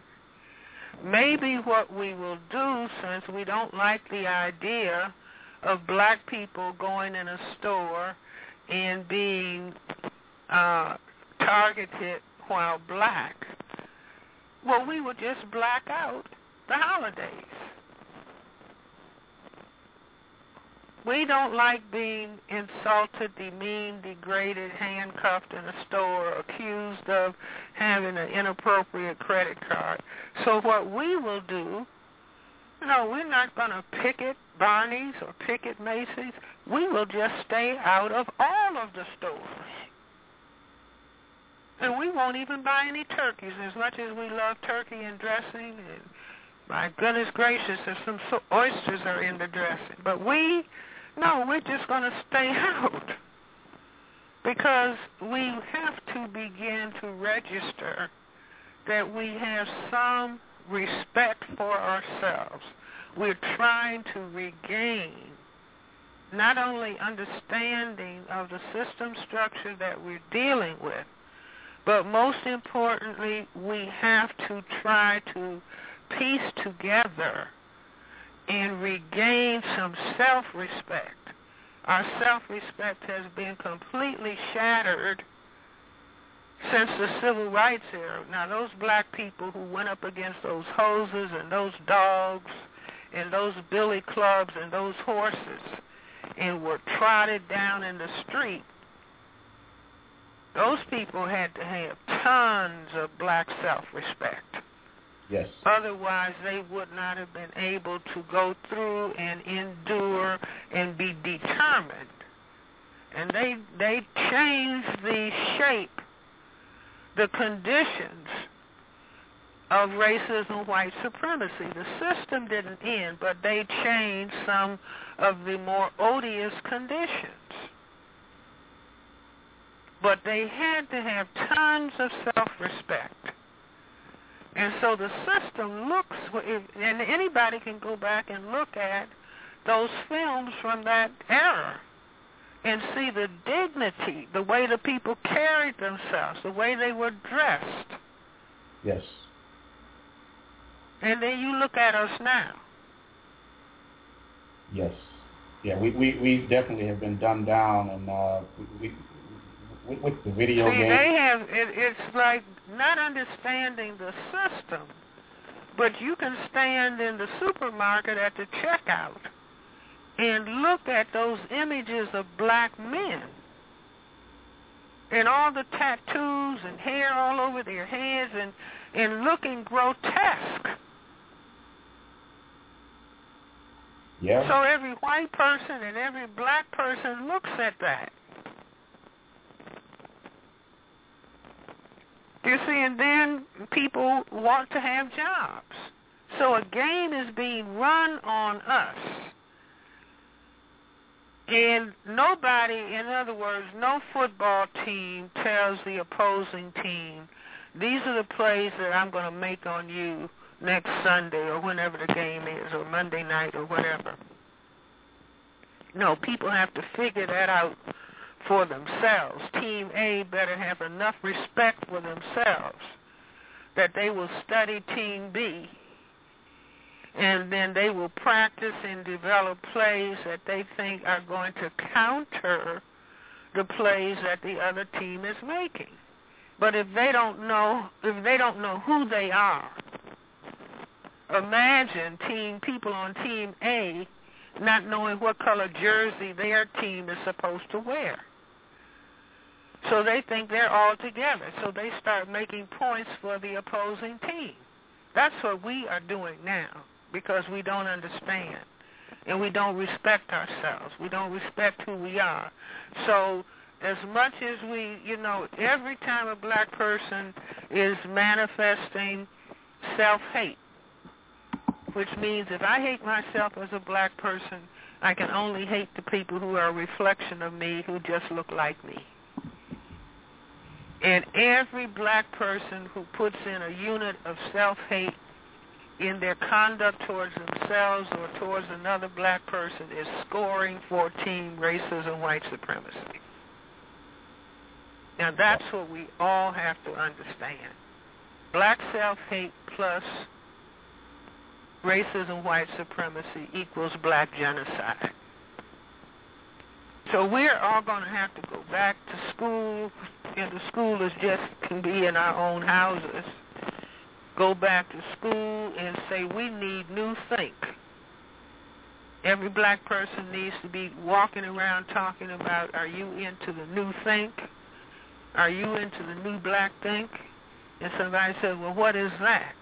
Maybe what we will do, since we don't like the idea of black people going in a store and being uh, targeted while black, well, we will just black out the holidays. We don't like being insulted, demeaned, degraded, handcuffed in a store, accused of having an inappropriate credit card. So what we will do, no, we're not going to picket Barney's or picket Macy's. We will just stay out of all of the stores. And we won't even buy any turkeys as much as we love turkey and dressing and my goodness gracious, there's some so- oysters are in the dressing. But we no, we're just going to stay out because we have to begin to register that we have some respect for ourselves. We're trying to regain not only understanding of the system structure that we're dealing with, but most importantly, we have to try to piece together and regain some self-respect. Our self-respect has been completely shattered since the civil rights era. Now, those black people who went up against those hoses and those dogs and those billy clubs and those horses and were trotted down in the street, those people had to have tons of black self-respect. Yes. Otherwise, they would not have been able to go through and endure and be determined. And they they changed the shape, the conditions of racism, white supremacy. The system didn't end, but they changed some of the more odious conditions. But they had to have tons of self-respect and so the system looks, and anybody can go back and look at those films from that era and see the dignity, the way the people carried themselves, the way they were dressed. Yes. And then you look at us now. Yes. Yeah, we, we, we definitely have been dumbed down, and uh, we, with, with the video See, game. they have. It, it's like not understanding the system, but you can stand in the supermarket at the checkout and look at those images of black men and all the tattoos and hair all over their heads and and looking grotesque. Yeah. So every white person and every black person looks at that. You see, and then people want to have jobs. So a game is being run on us. And nobody, in other words, no football team tells the opposing team, these are the plays that I'm going to make on you next Sunday or whenever the game is or Monday night or whatever. No, people have to figure that out for themselves. Team A better have enough respect for themselves that they will study Team B and then they will practice and develop plays that they think are going to counter the plays that the other team is making. But if they don't know if they don't know who they are, imagine team people on team A not knowing what color jersey their team is supposed to wear. So they think they're all together. So they start making points for the opposing team. That's what we are doing now because we don't understand and we don't respect ourselves. We don't respect who we are. So as much as we, you know, every time a black person is manifesting self-hate, which means if I hate myself as a black person, I can only hate the people who are a reflection of me who just look like me. And every black person who puts in a unit of self-hate in their conduct towards themselves or towards another black person is scoring for team racism, white supremacy. Now that's what we all have to understand. Black self-hate plus racism, white supremacy equals black genocide. So we're all going to have to go back to school, and the school is just can be in our own houses. Go back to school and say we need new think. Every black person needs to be walking around talking about are you into the new think? Are you into the new black think? And somebody said, well, what is that?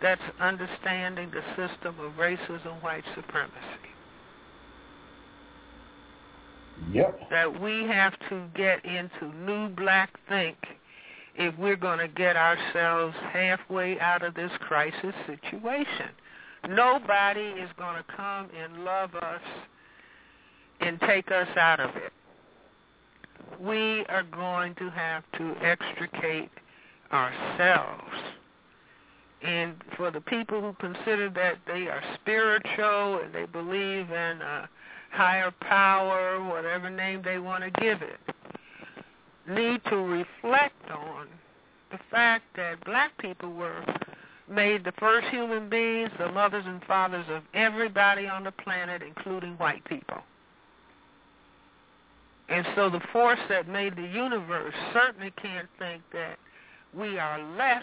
That's understanding the system of racism, white supremacy. Yep. That we have to get into new black think if we're going to get ourselves halfway out of this crisis situation. Nobody is going to come and love us and take us out of it. We are going to have to extricate ourselves. And for the people who consider that they are spiritual and they believe in a higher power, whatever name they want to give it, need to reflect on the fact that black people were made the first human beings, the mothers and fathers of everybody on the planet, including white people. And so the force that made the universe certainly can't think that we are less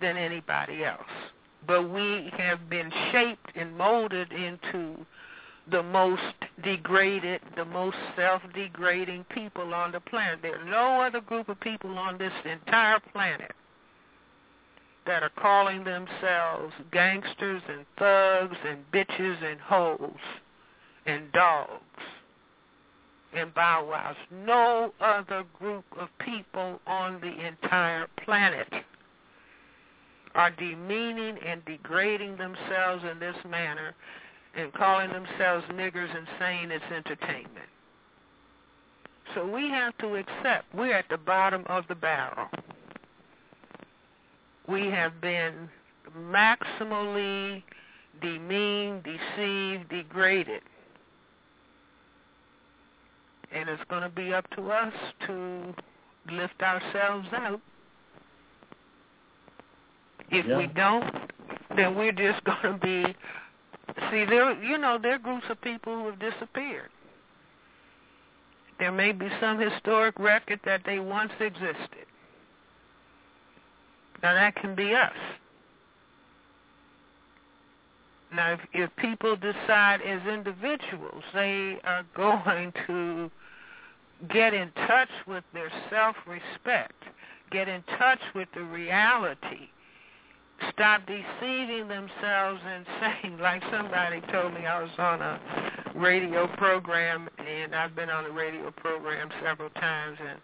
than anybody else. But we have been shaped and molded into the most degraded, the most self-degrading people on the planet. There are no other group of people on this entire planet that are calling themselves gangsters and thugs and bitches and hoes and dogs and bow wows. No other group of people on the entire planet are demeaning and degrading themselves in this manner and calling themselves niggers and saying it's entertainment. So we have to accept we're at the bottom of the barrel. We have been maximally demeaned, deceived, degraded. And it's going to be up to us to lift ourselves out. If Yeah. we don't, then we're just going to be see there you know there are groups of people who have disappeared. There may be some historic record that they once existed. Now that can be us. Now if, if people decide as individuals they are [LAUGHS] going to get in touch with their self-respect, get in touch with the reality stop deceiving themselves and [LAUGHS] saying, like somebody told me, I was on a radio program, and I've been on a radio program several times, and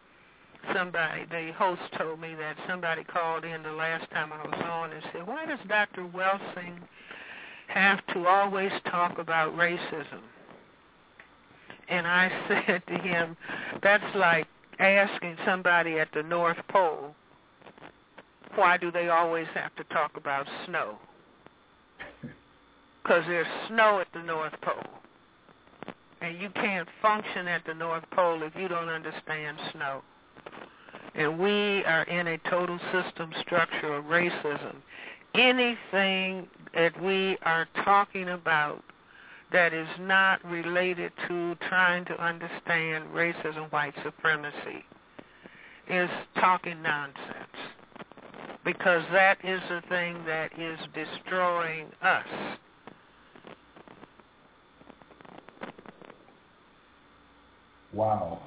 somebody, the host told me that somebody called in the last time I was on and said, why does Dr. Welsing have to always talk about racism? And I [LAUGHS] said to him, that's like asking somebody at the North Pole why do they always have to talk about snow? [LAUGHS] Because there's snow at the North Pole. And you can't function at the North Pole if you don't understand snow. And we are in a total system structure of racism. Anything that we are talking about that is not related to trying to understand racism, white supremacy, is talking nonsense because that is the thing that is destroying us. Wow.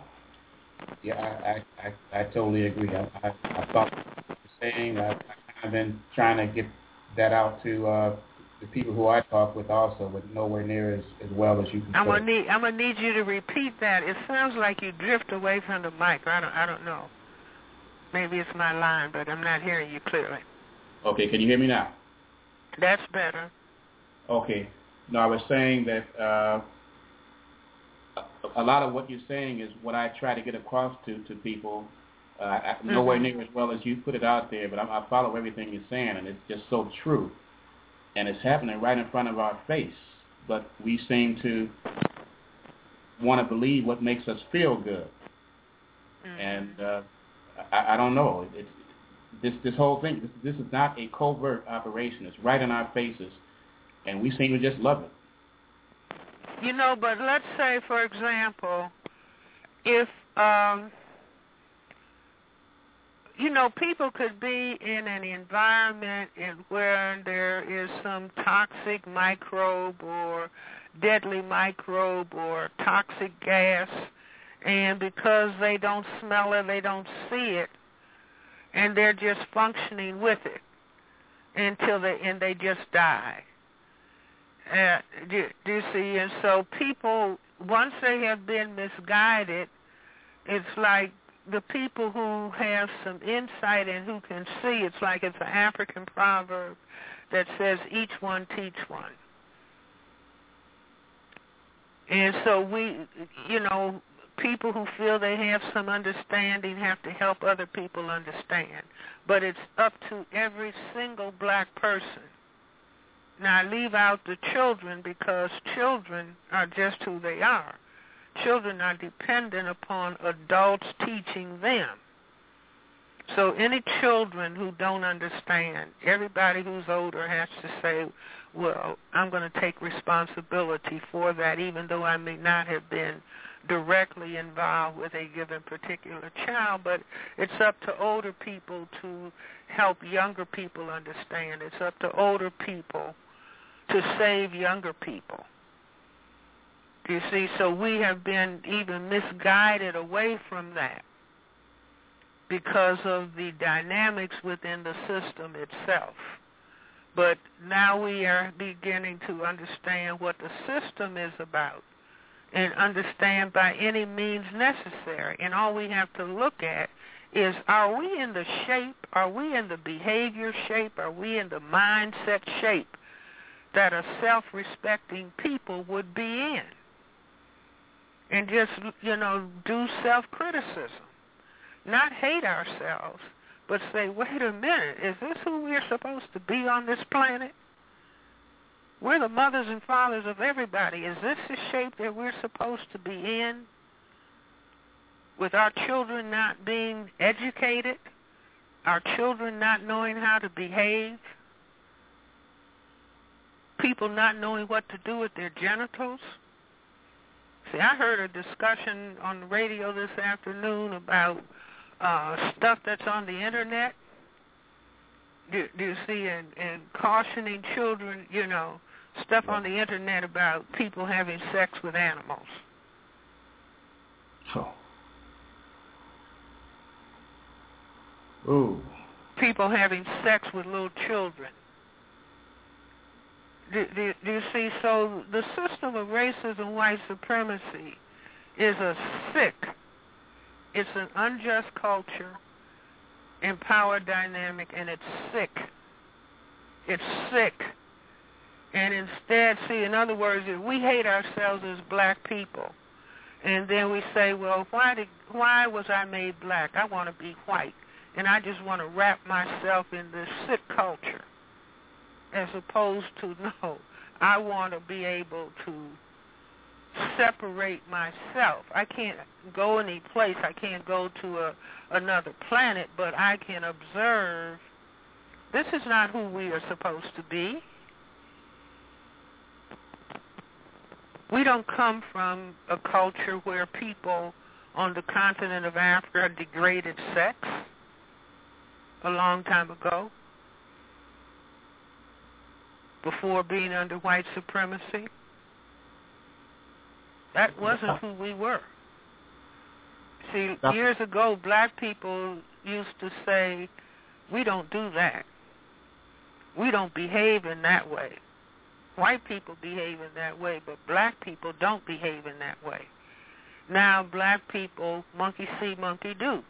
Yeah, I, I, I, I totally agree. I, I, I thought you were saying. I, I've been trying to get that out to uh, the people who I talk with also, but nowhere near as, as well as you can. I'm gonna need I'm gonna need you to repeat that. It sounds like you drift away from the mic. I don't I don't know. Maybe it's my line, but I'm not hearing you clearly. Okay, can you hear me now? That's better. Okay. No, I was saying that uh, a, lot of what you're saying is what I try to get across to, to people Uh, I, nowhere near as well as you put it out there, but I, I follow everything you're saying, and it's just so true. And it's happening right in front of our face, but we seem to want to believe what makes us feel good. Mm-hmm. And uh, I, I don't know. It's this this whole thing. This, this is not a covert operation. It's right in our faces, and we seem to just love it. You know, but let's say, for example, if um, you know, people could be in an environment in where there is some toxic microbe or deadly microbe or toxic gas, and because they don't smell it, they don't see it, and they're just functioning with it until they and they just die. Uh, do, do you see? And so people, once they have been misguided, it's like the people who have some insight and who can see. It's like it's an African proverb that says, "Each one teach one." And so we, you know, people who feel they have some understanding have to help other people understand. But it's up to every single black person. Now, I leave out the children because children are just who they are. Children are dependent upon adults teaching them. So any children who don't understand, everybody who's older has to say, well, I'm going to take responsibility for that, even though I may not have been directly involved with a given particular child, but it's up to older people to help younger people understand. It's up to older people to save younger people. You see, so we have been even misguided away from that because of the dynamics within the system itself. But now we are beginning to understand what the system is about and understand by any means necessary. And all we have to look at is are we in the shape, are we in the behavior shape, are we in the mindset shape that a self-respecting people would be in? And just, you know, do self-criticism. Not hate ourselves, but say, wait a minute, is this who we're supposed to be on this planet? We're the mothers and fathers of everybody. Is this the shape that we're supposed to be in? With our children not being educated, our children not knowing how to behave, people not knowing what to do with their genitals. See, I heard a discussion on the radio this afternoon about uh, stuff that's on the internet. Do, do you see, and, and cautioning children, you know, stuff on the internet about people having sex with animals. So. Ooh. People having sex with little children. Do, do, do you see? So the system of racism, white supremacy, is a sick, it's an unjust culture and power dynamic, and it's sick. It's sick. And instead, see, in other words, if we hate ourselves as black people, and then we say, well, why did, why was I made black? I want to be white, and I just want to wrap myself in this sick culture as opposed to [LAUGHS] no, I want to be able to separate myself. I can't go any place. I can't go to a another planet, but I can observe this is not who we are supposed to be. We don't come from a culture where people on the continent of Africa degraded sex a long time ago before being under white supremacy. That wasn't who we were. See, years ago, black people used to say, we don't do that. We don't behave in that way. White people behave in that way, but black people don't behave in that way. Now, black people, monkey see, monkey do.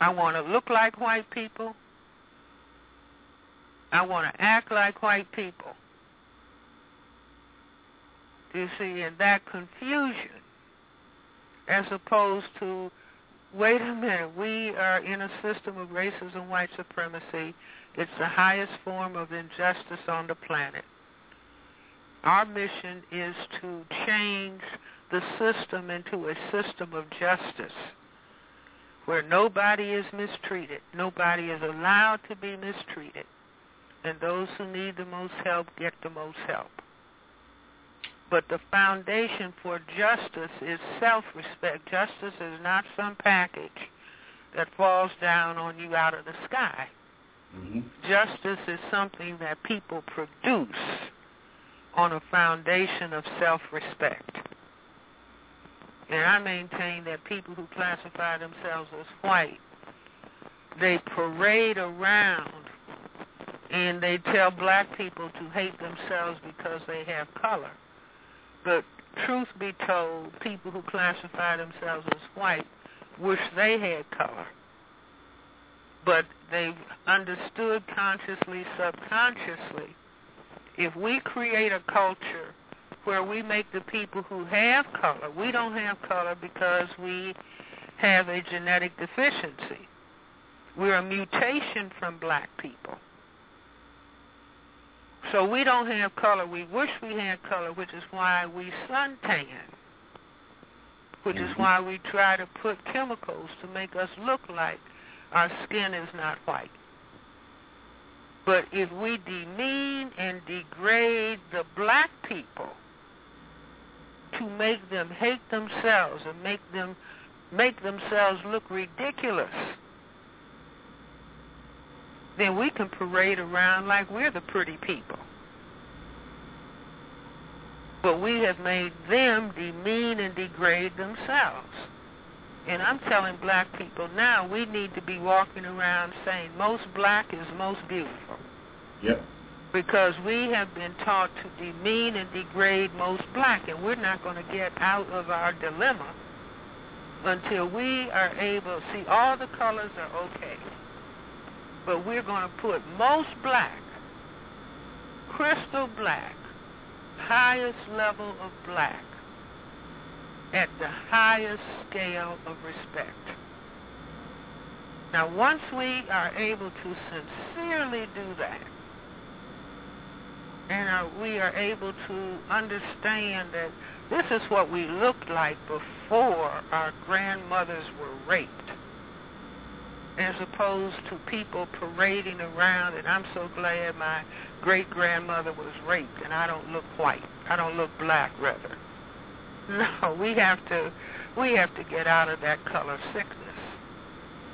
I want to look like white people. I want to act like white people. You see, and that confusion as opposed to, wait a minute, we are in a system of racism, white supremacy. It's the highest form of injustice on the planet. Our mission is to change the system into a system of justice where nobody is mistreated. Nobody is allowed to be mistreated. And those who need the most help get the most help. But the foundation for justice is self-respect. Justice is not some package that falls down on you out of the sky. Mm-hmm. Justice is something that people produce on a foundation of self-respect. And I maintain that people who classify themselves as white, they parade around and they tell black people to hate themselves because they have color. But truth be told, people who classify themselves as white wish they had color. But they've understood consciously, subconsciously, if we create a culture where we make the people who have color, we don't have color because we have a genetic deficiency. We're a mutation from black people. So we don't have color. We wish we had color, which is why we suntan, which is Mhm. why we try to put chemicals to make us look like our skin is not white. But if we demean and degrade the black people to make them hate themselves and make them make themselves look ridiculous, then we can parade around like we're the pretty people. But we have made them demean and degrade themselves. And I'm telling black people now we need to be walking around saying most black is most beautiful. Yep. Because we have been taught to demean and degrade most black, and we're not going to get out of our dilemma until we are able, see, all the colors are okay, but we're going to put most black, crystal black, highest level of black, at the highest scale of respect. Now, once we are able to sincerely do that, and are, we are able to understand that this is what we looked like before our grandmothers were raped, as opposed to people parading around, and I'm so glad my great-grandmother was raped, and I don't look white. I don't look black, rather. No, [LAUGHS] we have to we have to get out of that color sickness.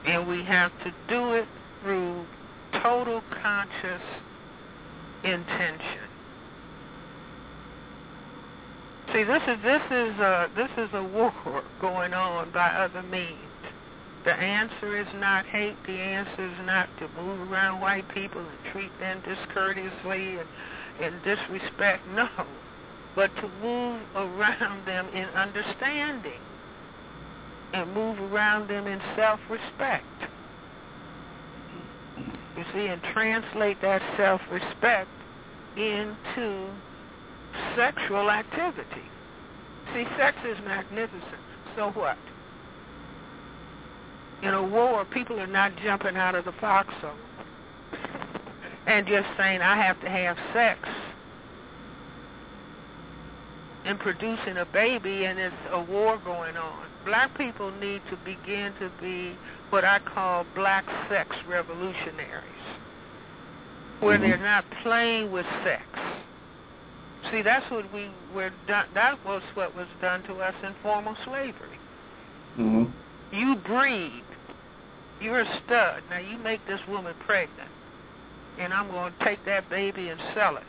And we have to do it through total conscious intention. See, this is this is a this is a war [LAUGHS] going on by other means. The answer is not hate. The answer is not to move around white people and treat them discourteously and, and disrespect. No, but to move around them in understanding and move around them in self-respect. You see, and translate that self-respect into sexual activity. See, sex is magnificent. So what? In a war, people are not jumping out of the foxhole and just saying, I have to have sex and producing a baby and it's a war going on. Black people need to begin to be what I call black sex revolutionaries, where Mhm. they're not playing with sex. See, that's what we were done. That was what was done to us in formal slavery. Mm-hmm. You breed. You're a stud. Now you make this woman pregnant, and I'm going to take that baby and sell it.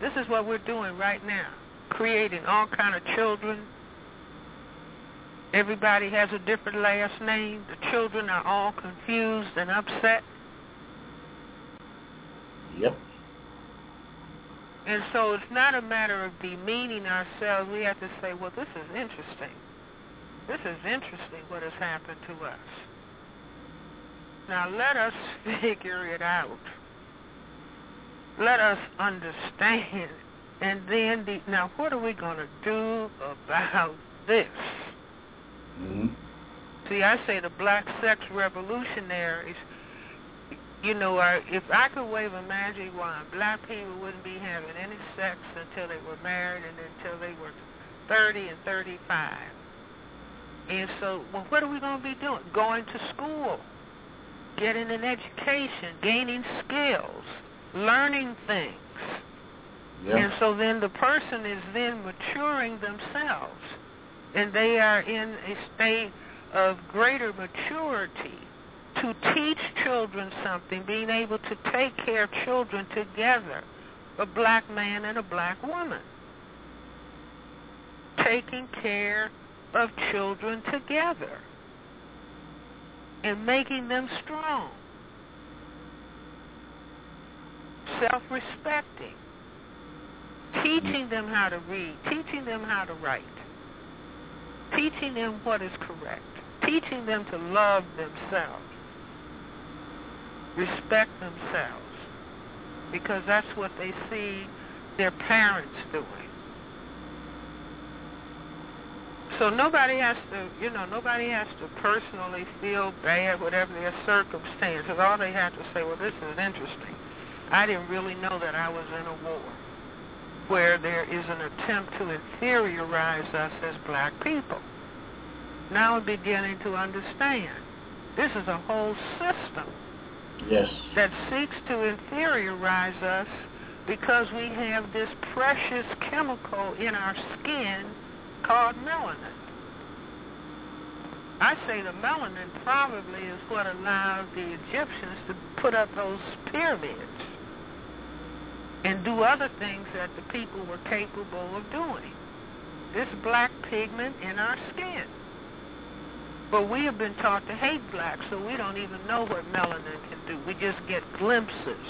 This is what we're doing right now, creating all kind of children. Everybody has a different last name. The children are all confused and upset. Yep. And so it's not a matter of demeaning ourselves. We have to say, well, this is interesting. This is interesting what has happened to us. Now let us [LAUGHS] figure it out. Let us understand. And then, the, now what are we going to do about this? Mm-hmm. See, I say the black sex revolutionaries, you know, are, if I could wave a magic wand, black people wouldn't be having any sex until they were married and until they were 30 and 35. And so, well, what are we going to be doing? Going to school, getting an education, gaining skills, learning things. Yeah. And so then the person is then maturing themselves. And they are in a state of greater maturity to teach children something, being able to take care of children together, a black man and a black woman. Taking care of children together and making them strong, self-respecting, teaching them how to read, teaching them how to write, teaching them what is correct, teaching them to love themselves, respect themselves, because that's what they see their parents doing. So nobody has to, you know, nobody has to personally feel bad, whatever their circumstances. All they have to say, well, this is interesting. I didn't really know that I was in a war where there is an attempt to inferiorize us as black people. Now I'm beginning to understand. This is a whole system Yes. that seeks to inferiorize us because we have this precious chemical in our skin called melanin. I say the melanin probably is what allowed the Egyptians to put up those pyramids and do other things that the people were capable of doing. This black pigment in our skin. But we have been taught to hate blacks, so we don't even know what melanin can do. We just get glimpses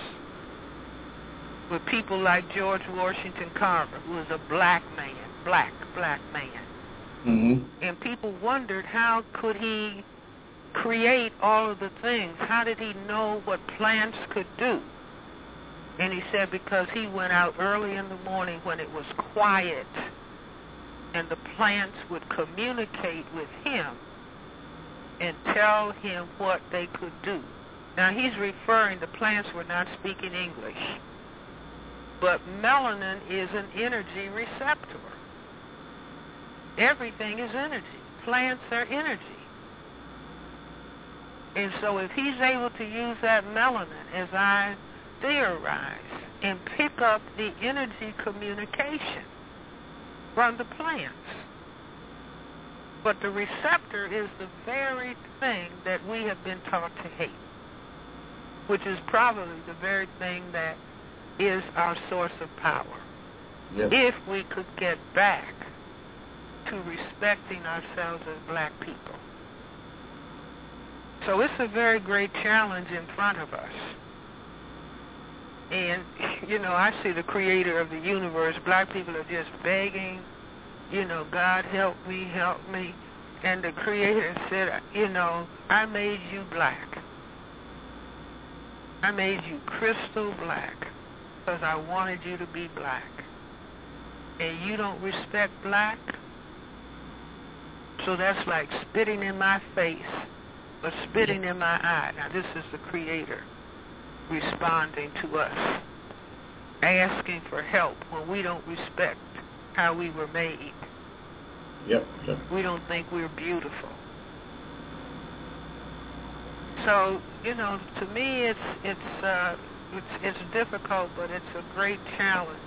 with people like George Washington Carver, who was a black man, black, black man. Mm-hmm. And people wondered how could he create all of the things? How did he know what plants could do? And he said because he went out early in the morning when it was quiet and the plants would communicate with him and tell him what they could do. Now he's referring, the plants were not speaking English. But melanin is an energy receptor. Everything is energy. Plants are energy. And so if he's able to use that melanin, as I theorize, and pick up the energy communication from the plants, but the receptor is the very thing that we have been taught to hate, which is probably the very thing that is our source of power. Yes. If we could get back to respecting ourselves as black people. So it's a very great challenge in front of us. And, you know, I see the creator of the universe. Black people are just begging, you know, God help me, help me. And the creator said, you know, I made you black. I made you crystal black because I wanted you to be black. And you don't respect black, so that's like spitting in my face or spitting in my eye. Now this is the creator responding to us, asking for help when we don't respect how we were made. Yep. yep. We don't think we're beautiful. So, you know, to me it's it's uh it's it's difficult but it's a great challenge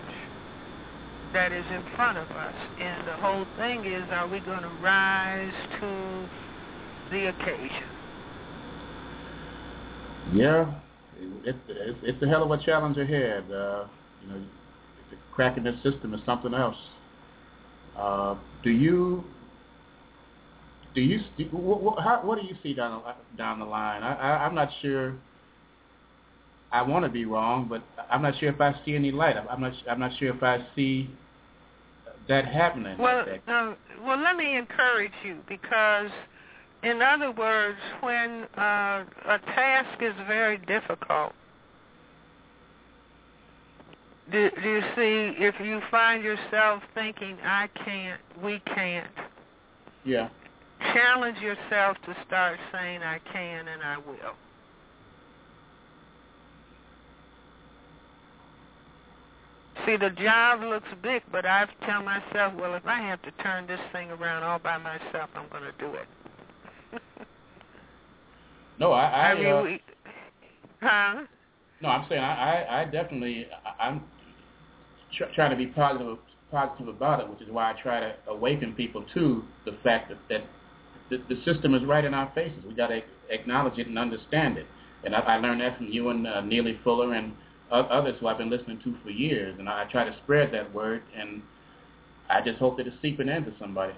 that is in front of us. And the whole thing is are we going to rise to the occasion? Yeah. It, it, it's a hell of a challenge ahead. Uh, you know, cracking this system is something else. Uh, do you do you do, what, what, how, what do you see down the, down the line? I, I, I'm not sure. I want to be wrong, but I'm not sure if I see any light. I'm not. I'm not sure if I see that happening. Well, no, well, let me encourage you because, in other words, when uh, a task is very difficult, do, do you see if you find yourself thinking, "I can't," "We can't," yeah. challenge yourself to start saying, I can and I will. See, the job looks big, but I tell myself, well, if I have to turn this thing around all by myself, I'm going to do it. No, I. I, I mean, uh, we, huh? No, I'm saying I, I, I definitely, I'm tr- trying to be positive, positive about it, which is why I try to awaken people to the fact that, that the, the system is right in our faces. We got to acknowledge it and understand it. And I, I learned that from you and uh, Neely Fuller and others who I've been listening to for years, and I try to spread that word, and I just hope that it's seeping into somebody.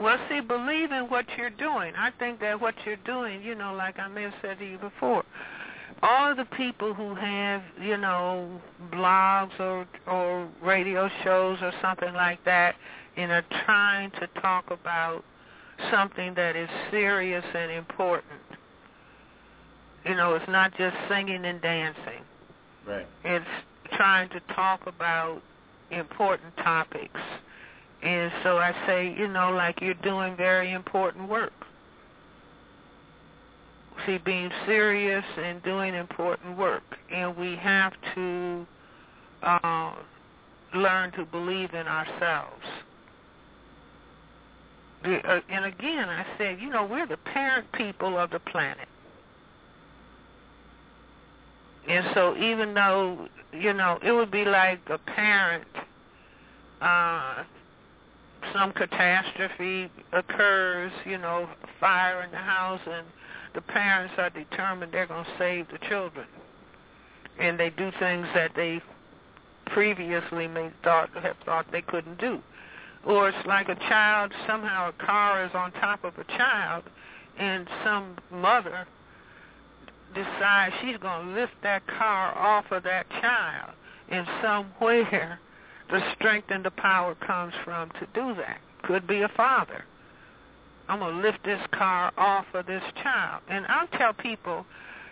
Well, see, believe in what you're doing. I think that what you're doing, you know, like I may have said to you before, all the people who have, you know, blogs or or radio shows or something like that, and are trying to talk about something that is serious and important. You know, it's not just singing and dancing. Right. It's trying to talk about important topics. And so I say, you know, like you're doing very important work. See, being serious and doing important work. And we have to uh, learn to believe in ourselves. Uh, and again, I said, you know, we're the parent people of the planet. And so even though, you know, it would be like a parent, uh, some catastrophe occurs, you know, fire in the house, and the parents are determined they're going to save the children. And they do things that they previously may thought have thought they couldn't do. Or it's like a child, somehow a car is on top of a child, and some mother decides she's going to lift that car off of that child, and somewhere the strength and the power comes from to do that. Could be a father. I'm going to lift this car off of this child. And I'll tell people,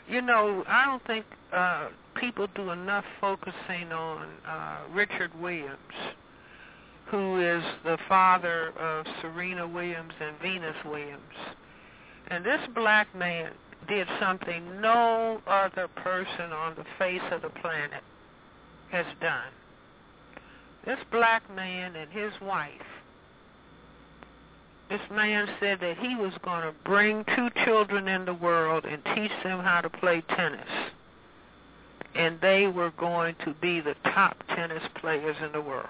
you know, I don't think uh, people do enough focusing on uh, Richard Williams, who is the father of Serena Williams and Venus Williams. And this black man did something no other person on the face of the planet has done. This black man and his wife, this man said that he was going to bring two children in the world and teach them how to play tennis. And they were going to be the top tennis players in the world.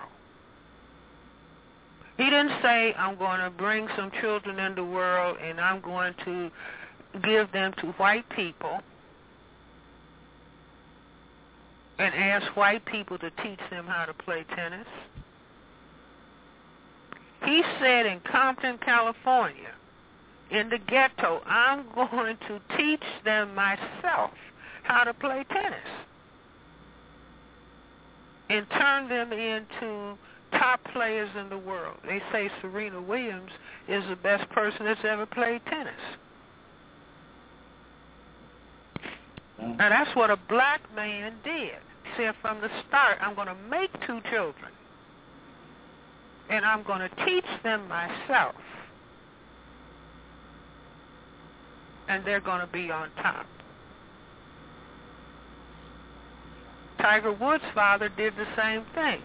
He didn't say, I'm going to bring some children in the world and I'm going to give them to white people and ask white people to teach them how to play tennis. He said in Compton, California, in the ghetto, I'm [LAUGHS] going to teach them myself how to play tennis and turn them into top players in the world. They say Serena Williams is the best person that's ever played tennis. Mm-hmm. Now that's what a black man did. Said from the start, I'm going to make two children. And I'm going to teach them myself. And they're going to be on top. Tiger Woods' father did the same thing.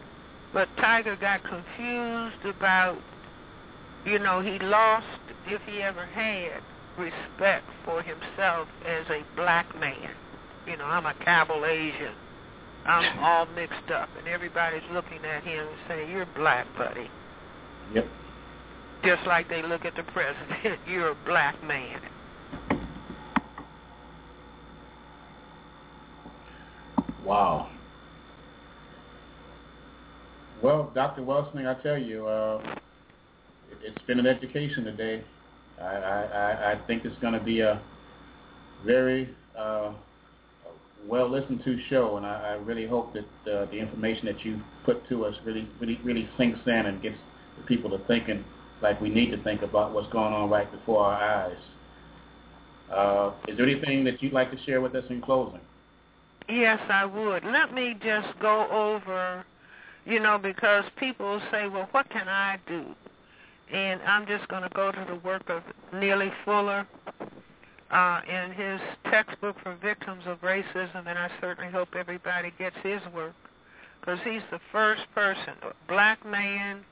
But Tiger got confused about, you know, he lost, if he ever had, respect for himself as a black man. You know, I'm a Cablinasian. I'm [LAUGHS] all mixed up, and everybody's looking at him and saying, "You're black, buddy." Yep. Just like they look at the president, [LAUGHS] "You're a black man." Wow. Well, Dr. Welsing, I tell you, uh, it's been an education today. I, I, I think it's going to be a very uh, well listened to show, and I, I really hope that uh, the information that you put to us really, really, really sinks in and gets the people to thinking like we need to think about what's going on right before our eyes. Uh, is there anything that you'd like to share with us in closing? Yes, I would. Let me just go over, you know, because people say, well, what can I do? And I'm just going to go to the work of Neely Fuller uh, in his textbook for victims of racism, and I certainly hope everybody gets his work because he's the first person, black man,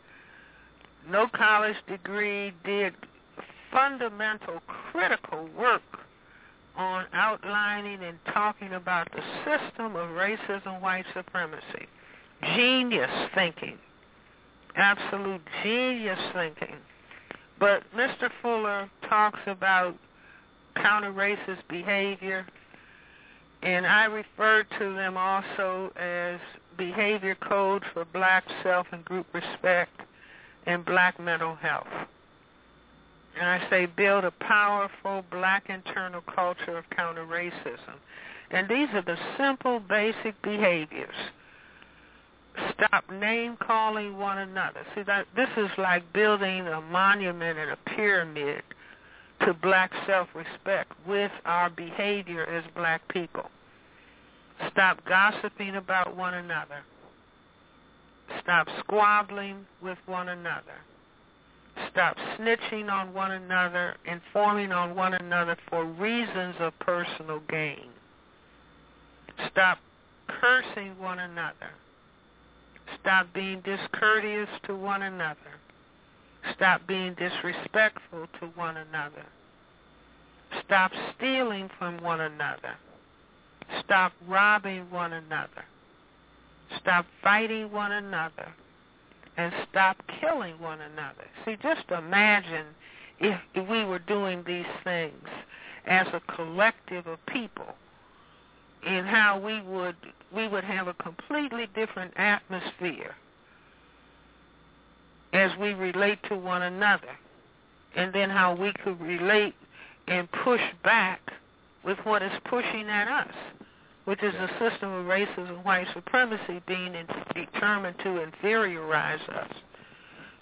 no college degree, did fundamental, critical work on outlining and talking about the system of racism, white supremacy. Genius thinking. Absolute genius thinking. But Mr. Fuller talks about counter-racist behavior, and I refer to them also as behavior codes for black self and group respect and black mental health. And I say build a powerful black internal culture of counter-racism. And these are the simple, basic behaviors. Stop name-calling one another. See, that this is like building a monument and a pyramid to black self-respect with our behavior as black people. Stop gossiping about one another. Stop squabbling with one another. Stop snitching on one another, informing on one another for reasons of personal gain. Stop cursing one another. Stop being discourteous to one another. Stop being disrespectful to one another. Stop stealing from one another. Stop robbing one another. Stop fighting one another and stop killing one another. See, just imagine if, we were doing these things as a collective of people and how we would we would have a completely different atmosphere as we relate to one another and then how we could relate and push back with what is pushing at us which is a system of racism and white supremacy being in, determined to inferiorize us.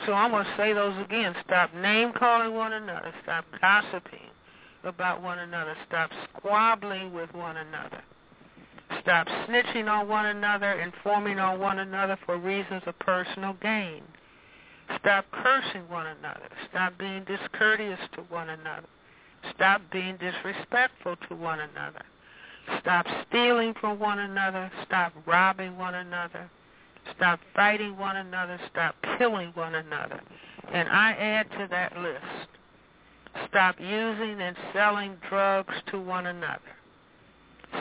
So I'm going to say those again. Stop name-calling one another. Stop gossiping about one another. Stop squabbling with one another. Stop snitching on one another, informing on one another for reasons of personal gain. Stop cursing one another. Stop being discourteous to one another. Stop being disrespectful to one another. Stop stealing from one another. Stop robbing one another. Stop fighting one another. Stop killing one another. And I add to that list, stop using and selling drugs to one another.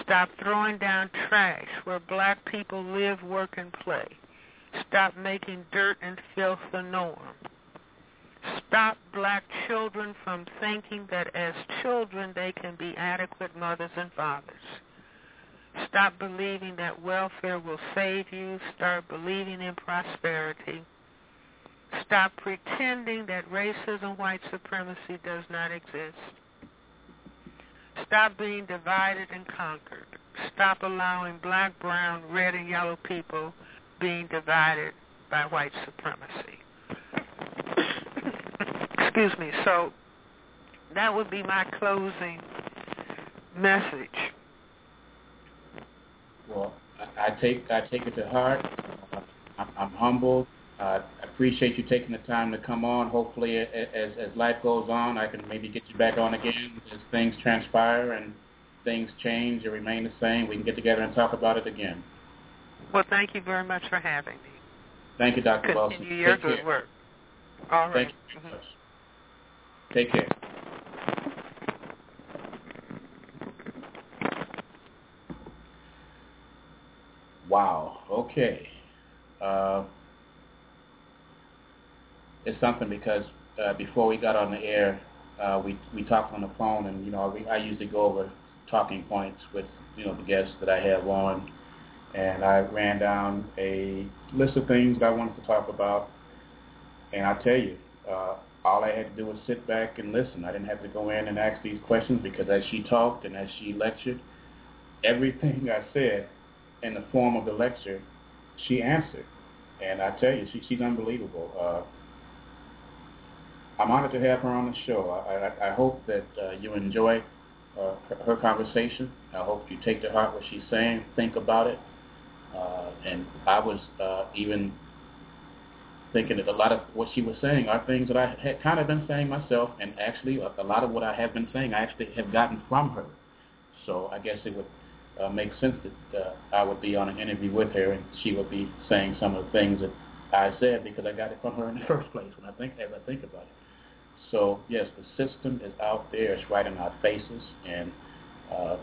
Stop throwing down trash where black people live, work, and play. Stop making dirt and filth the norm stop black children from thinking that as children they can be adequate mothers and fathers. Stop believing that welfare will save you. Start believing in prosperity. Stop pretending that racism, white supremacy does not exist. Stop being divided and conquered. Stop allowing black, brown, red, and yellow people being divided by white supremacy [COUGHS] excuse me. So that would be my closing message. Well, I, take I take it to heart. I'm, I'm humbled. Uh, appreciate you taking the time to come on. Hopefully, as as life goes on, I can maybe get you back on again as things transpire and things change or remain the same. We can get together and talk about it again. Well, thank you very much for having me. Thank you, Dr. Continue Welsing. Continue your Take good care. work. All right. Thank you very much. Take care. Wow. Okay. Uh, it's something because uh, before we got on the air, uh, we we talked on the phone, and you know we, I usually go over talking points with you know the guests that I have on, and I ran down a list of things that I wanted to talk about, and I tell you, uh, all I had to do was sit back and listen. I didn't have to go in and ask these questions because as she talked and as she lectured, everything I said in the form of the lecture, she answered. And I tell you, she, she's unbelievable. Uh, I'm honored to have her on the show. I, I, I hope that uh, you enjoy uh, her, conversation. I hope you take to heart what she's saying, think about it. Uh, and I was uh, even thinking that a lot of what she was saying are things that I had kind of been saying myself, and actually a, a lot of what I have been saying I actually have gotten from her. So I guess it would uh, make sense that uh, I would be on an interview with her, and she would be saying some of the things that I said because I got it from her in the [LAUGHS] first place. When I think as I think about it. So yes, the system is out there. It's right in our faces, and uh,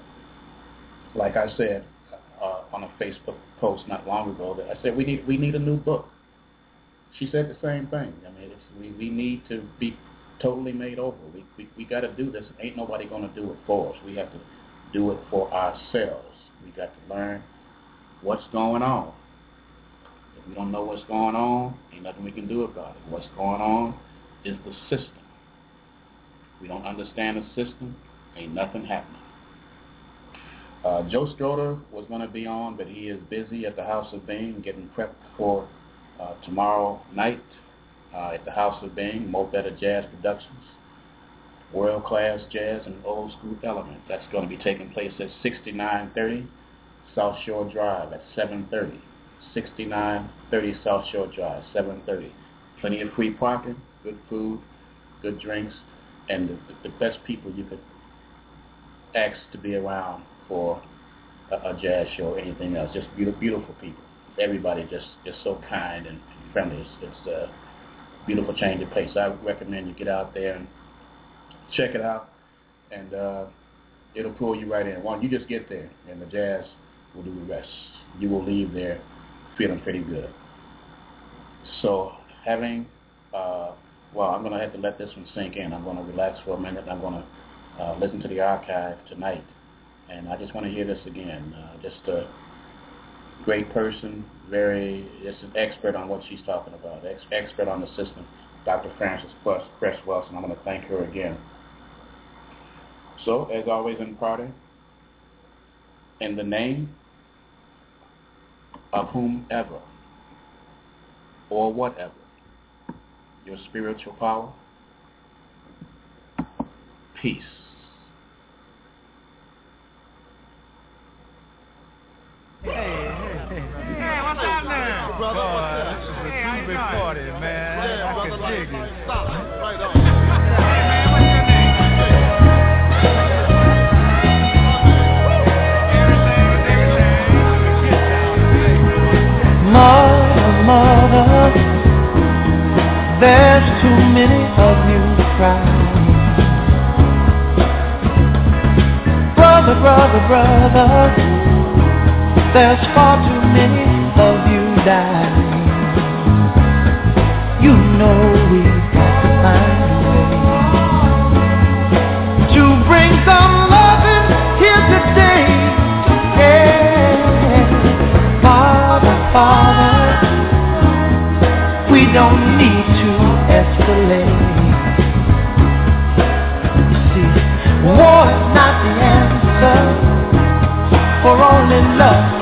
like I said uh, on a Facebook post not long ago, that I said we need we need a new book. She said the same thing. I mean, it's, we we need to be totally made over. We we, we got to do this. Ain't nobody to do it for us. We have to do it for ourselves. We got to learn what's going on. If we don't know what's going on, ain't nothing we can do about it. What's going on is the system. We don't understand the system, ain't nothing happening. Uh, Joe Stroter was going to be on, but he is busy at the House of Bing getting prepped for uh, tomorrow night uh, at the House of Bing, Mo Better Jazz Productions. World-class jazz and old school element. That's going to be taking place at 6930 South Shore Drive at 7.30. 6930 South Shore Drive, 7.30. Plenty of free parking, good food, good drinks, and the, the best people you could ask to be around for a, a jazz show or anything else. Just beautiful, beautiful people. Everybody just just so kind and friendly. It's, it's a beautiful change of pace. I recommend you get out there and check it out, and uh, it'll pull you right in. One, you just get there, and the jazz will do the rest. You will leave there feeling pretty good. So having, uh, well, I'm going to have to let this one sink in. I'm going to relax for a minute. I'm going to uh, listen to the archive tonight, and I just want to hear this again. Uh, just a great person, very, just an expert on what she's talking about, ex- expert on the system, Dr. Frances Cress Welsing. I'm going to thank her again. So, as always in party, in the name of whomever or whatever your spiritual power, peace. Hey, hey, hey. Hey, what's happening? Brother, what's up? Hey, how you doing? Party, man. Yeah, I brother, can dig it. Stop. Right on. There's too many of you crying. Brother, brother, brother, there's far too many of you dying. You know we've got to find a way to bring some loving here today. Yeah. Father, Father, we don't need escalate. You see, war is not the answer, for only love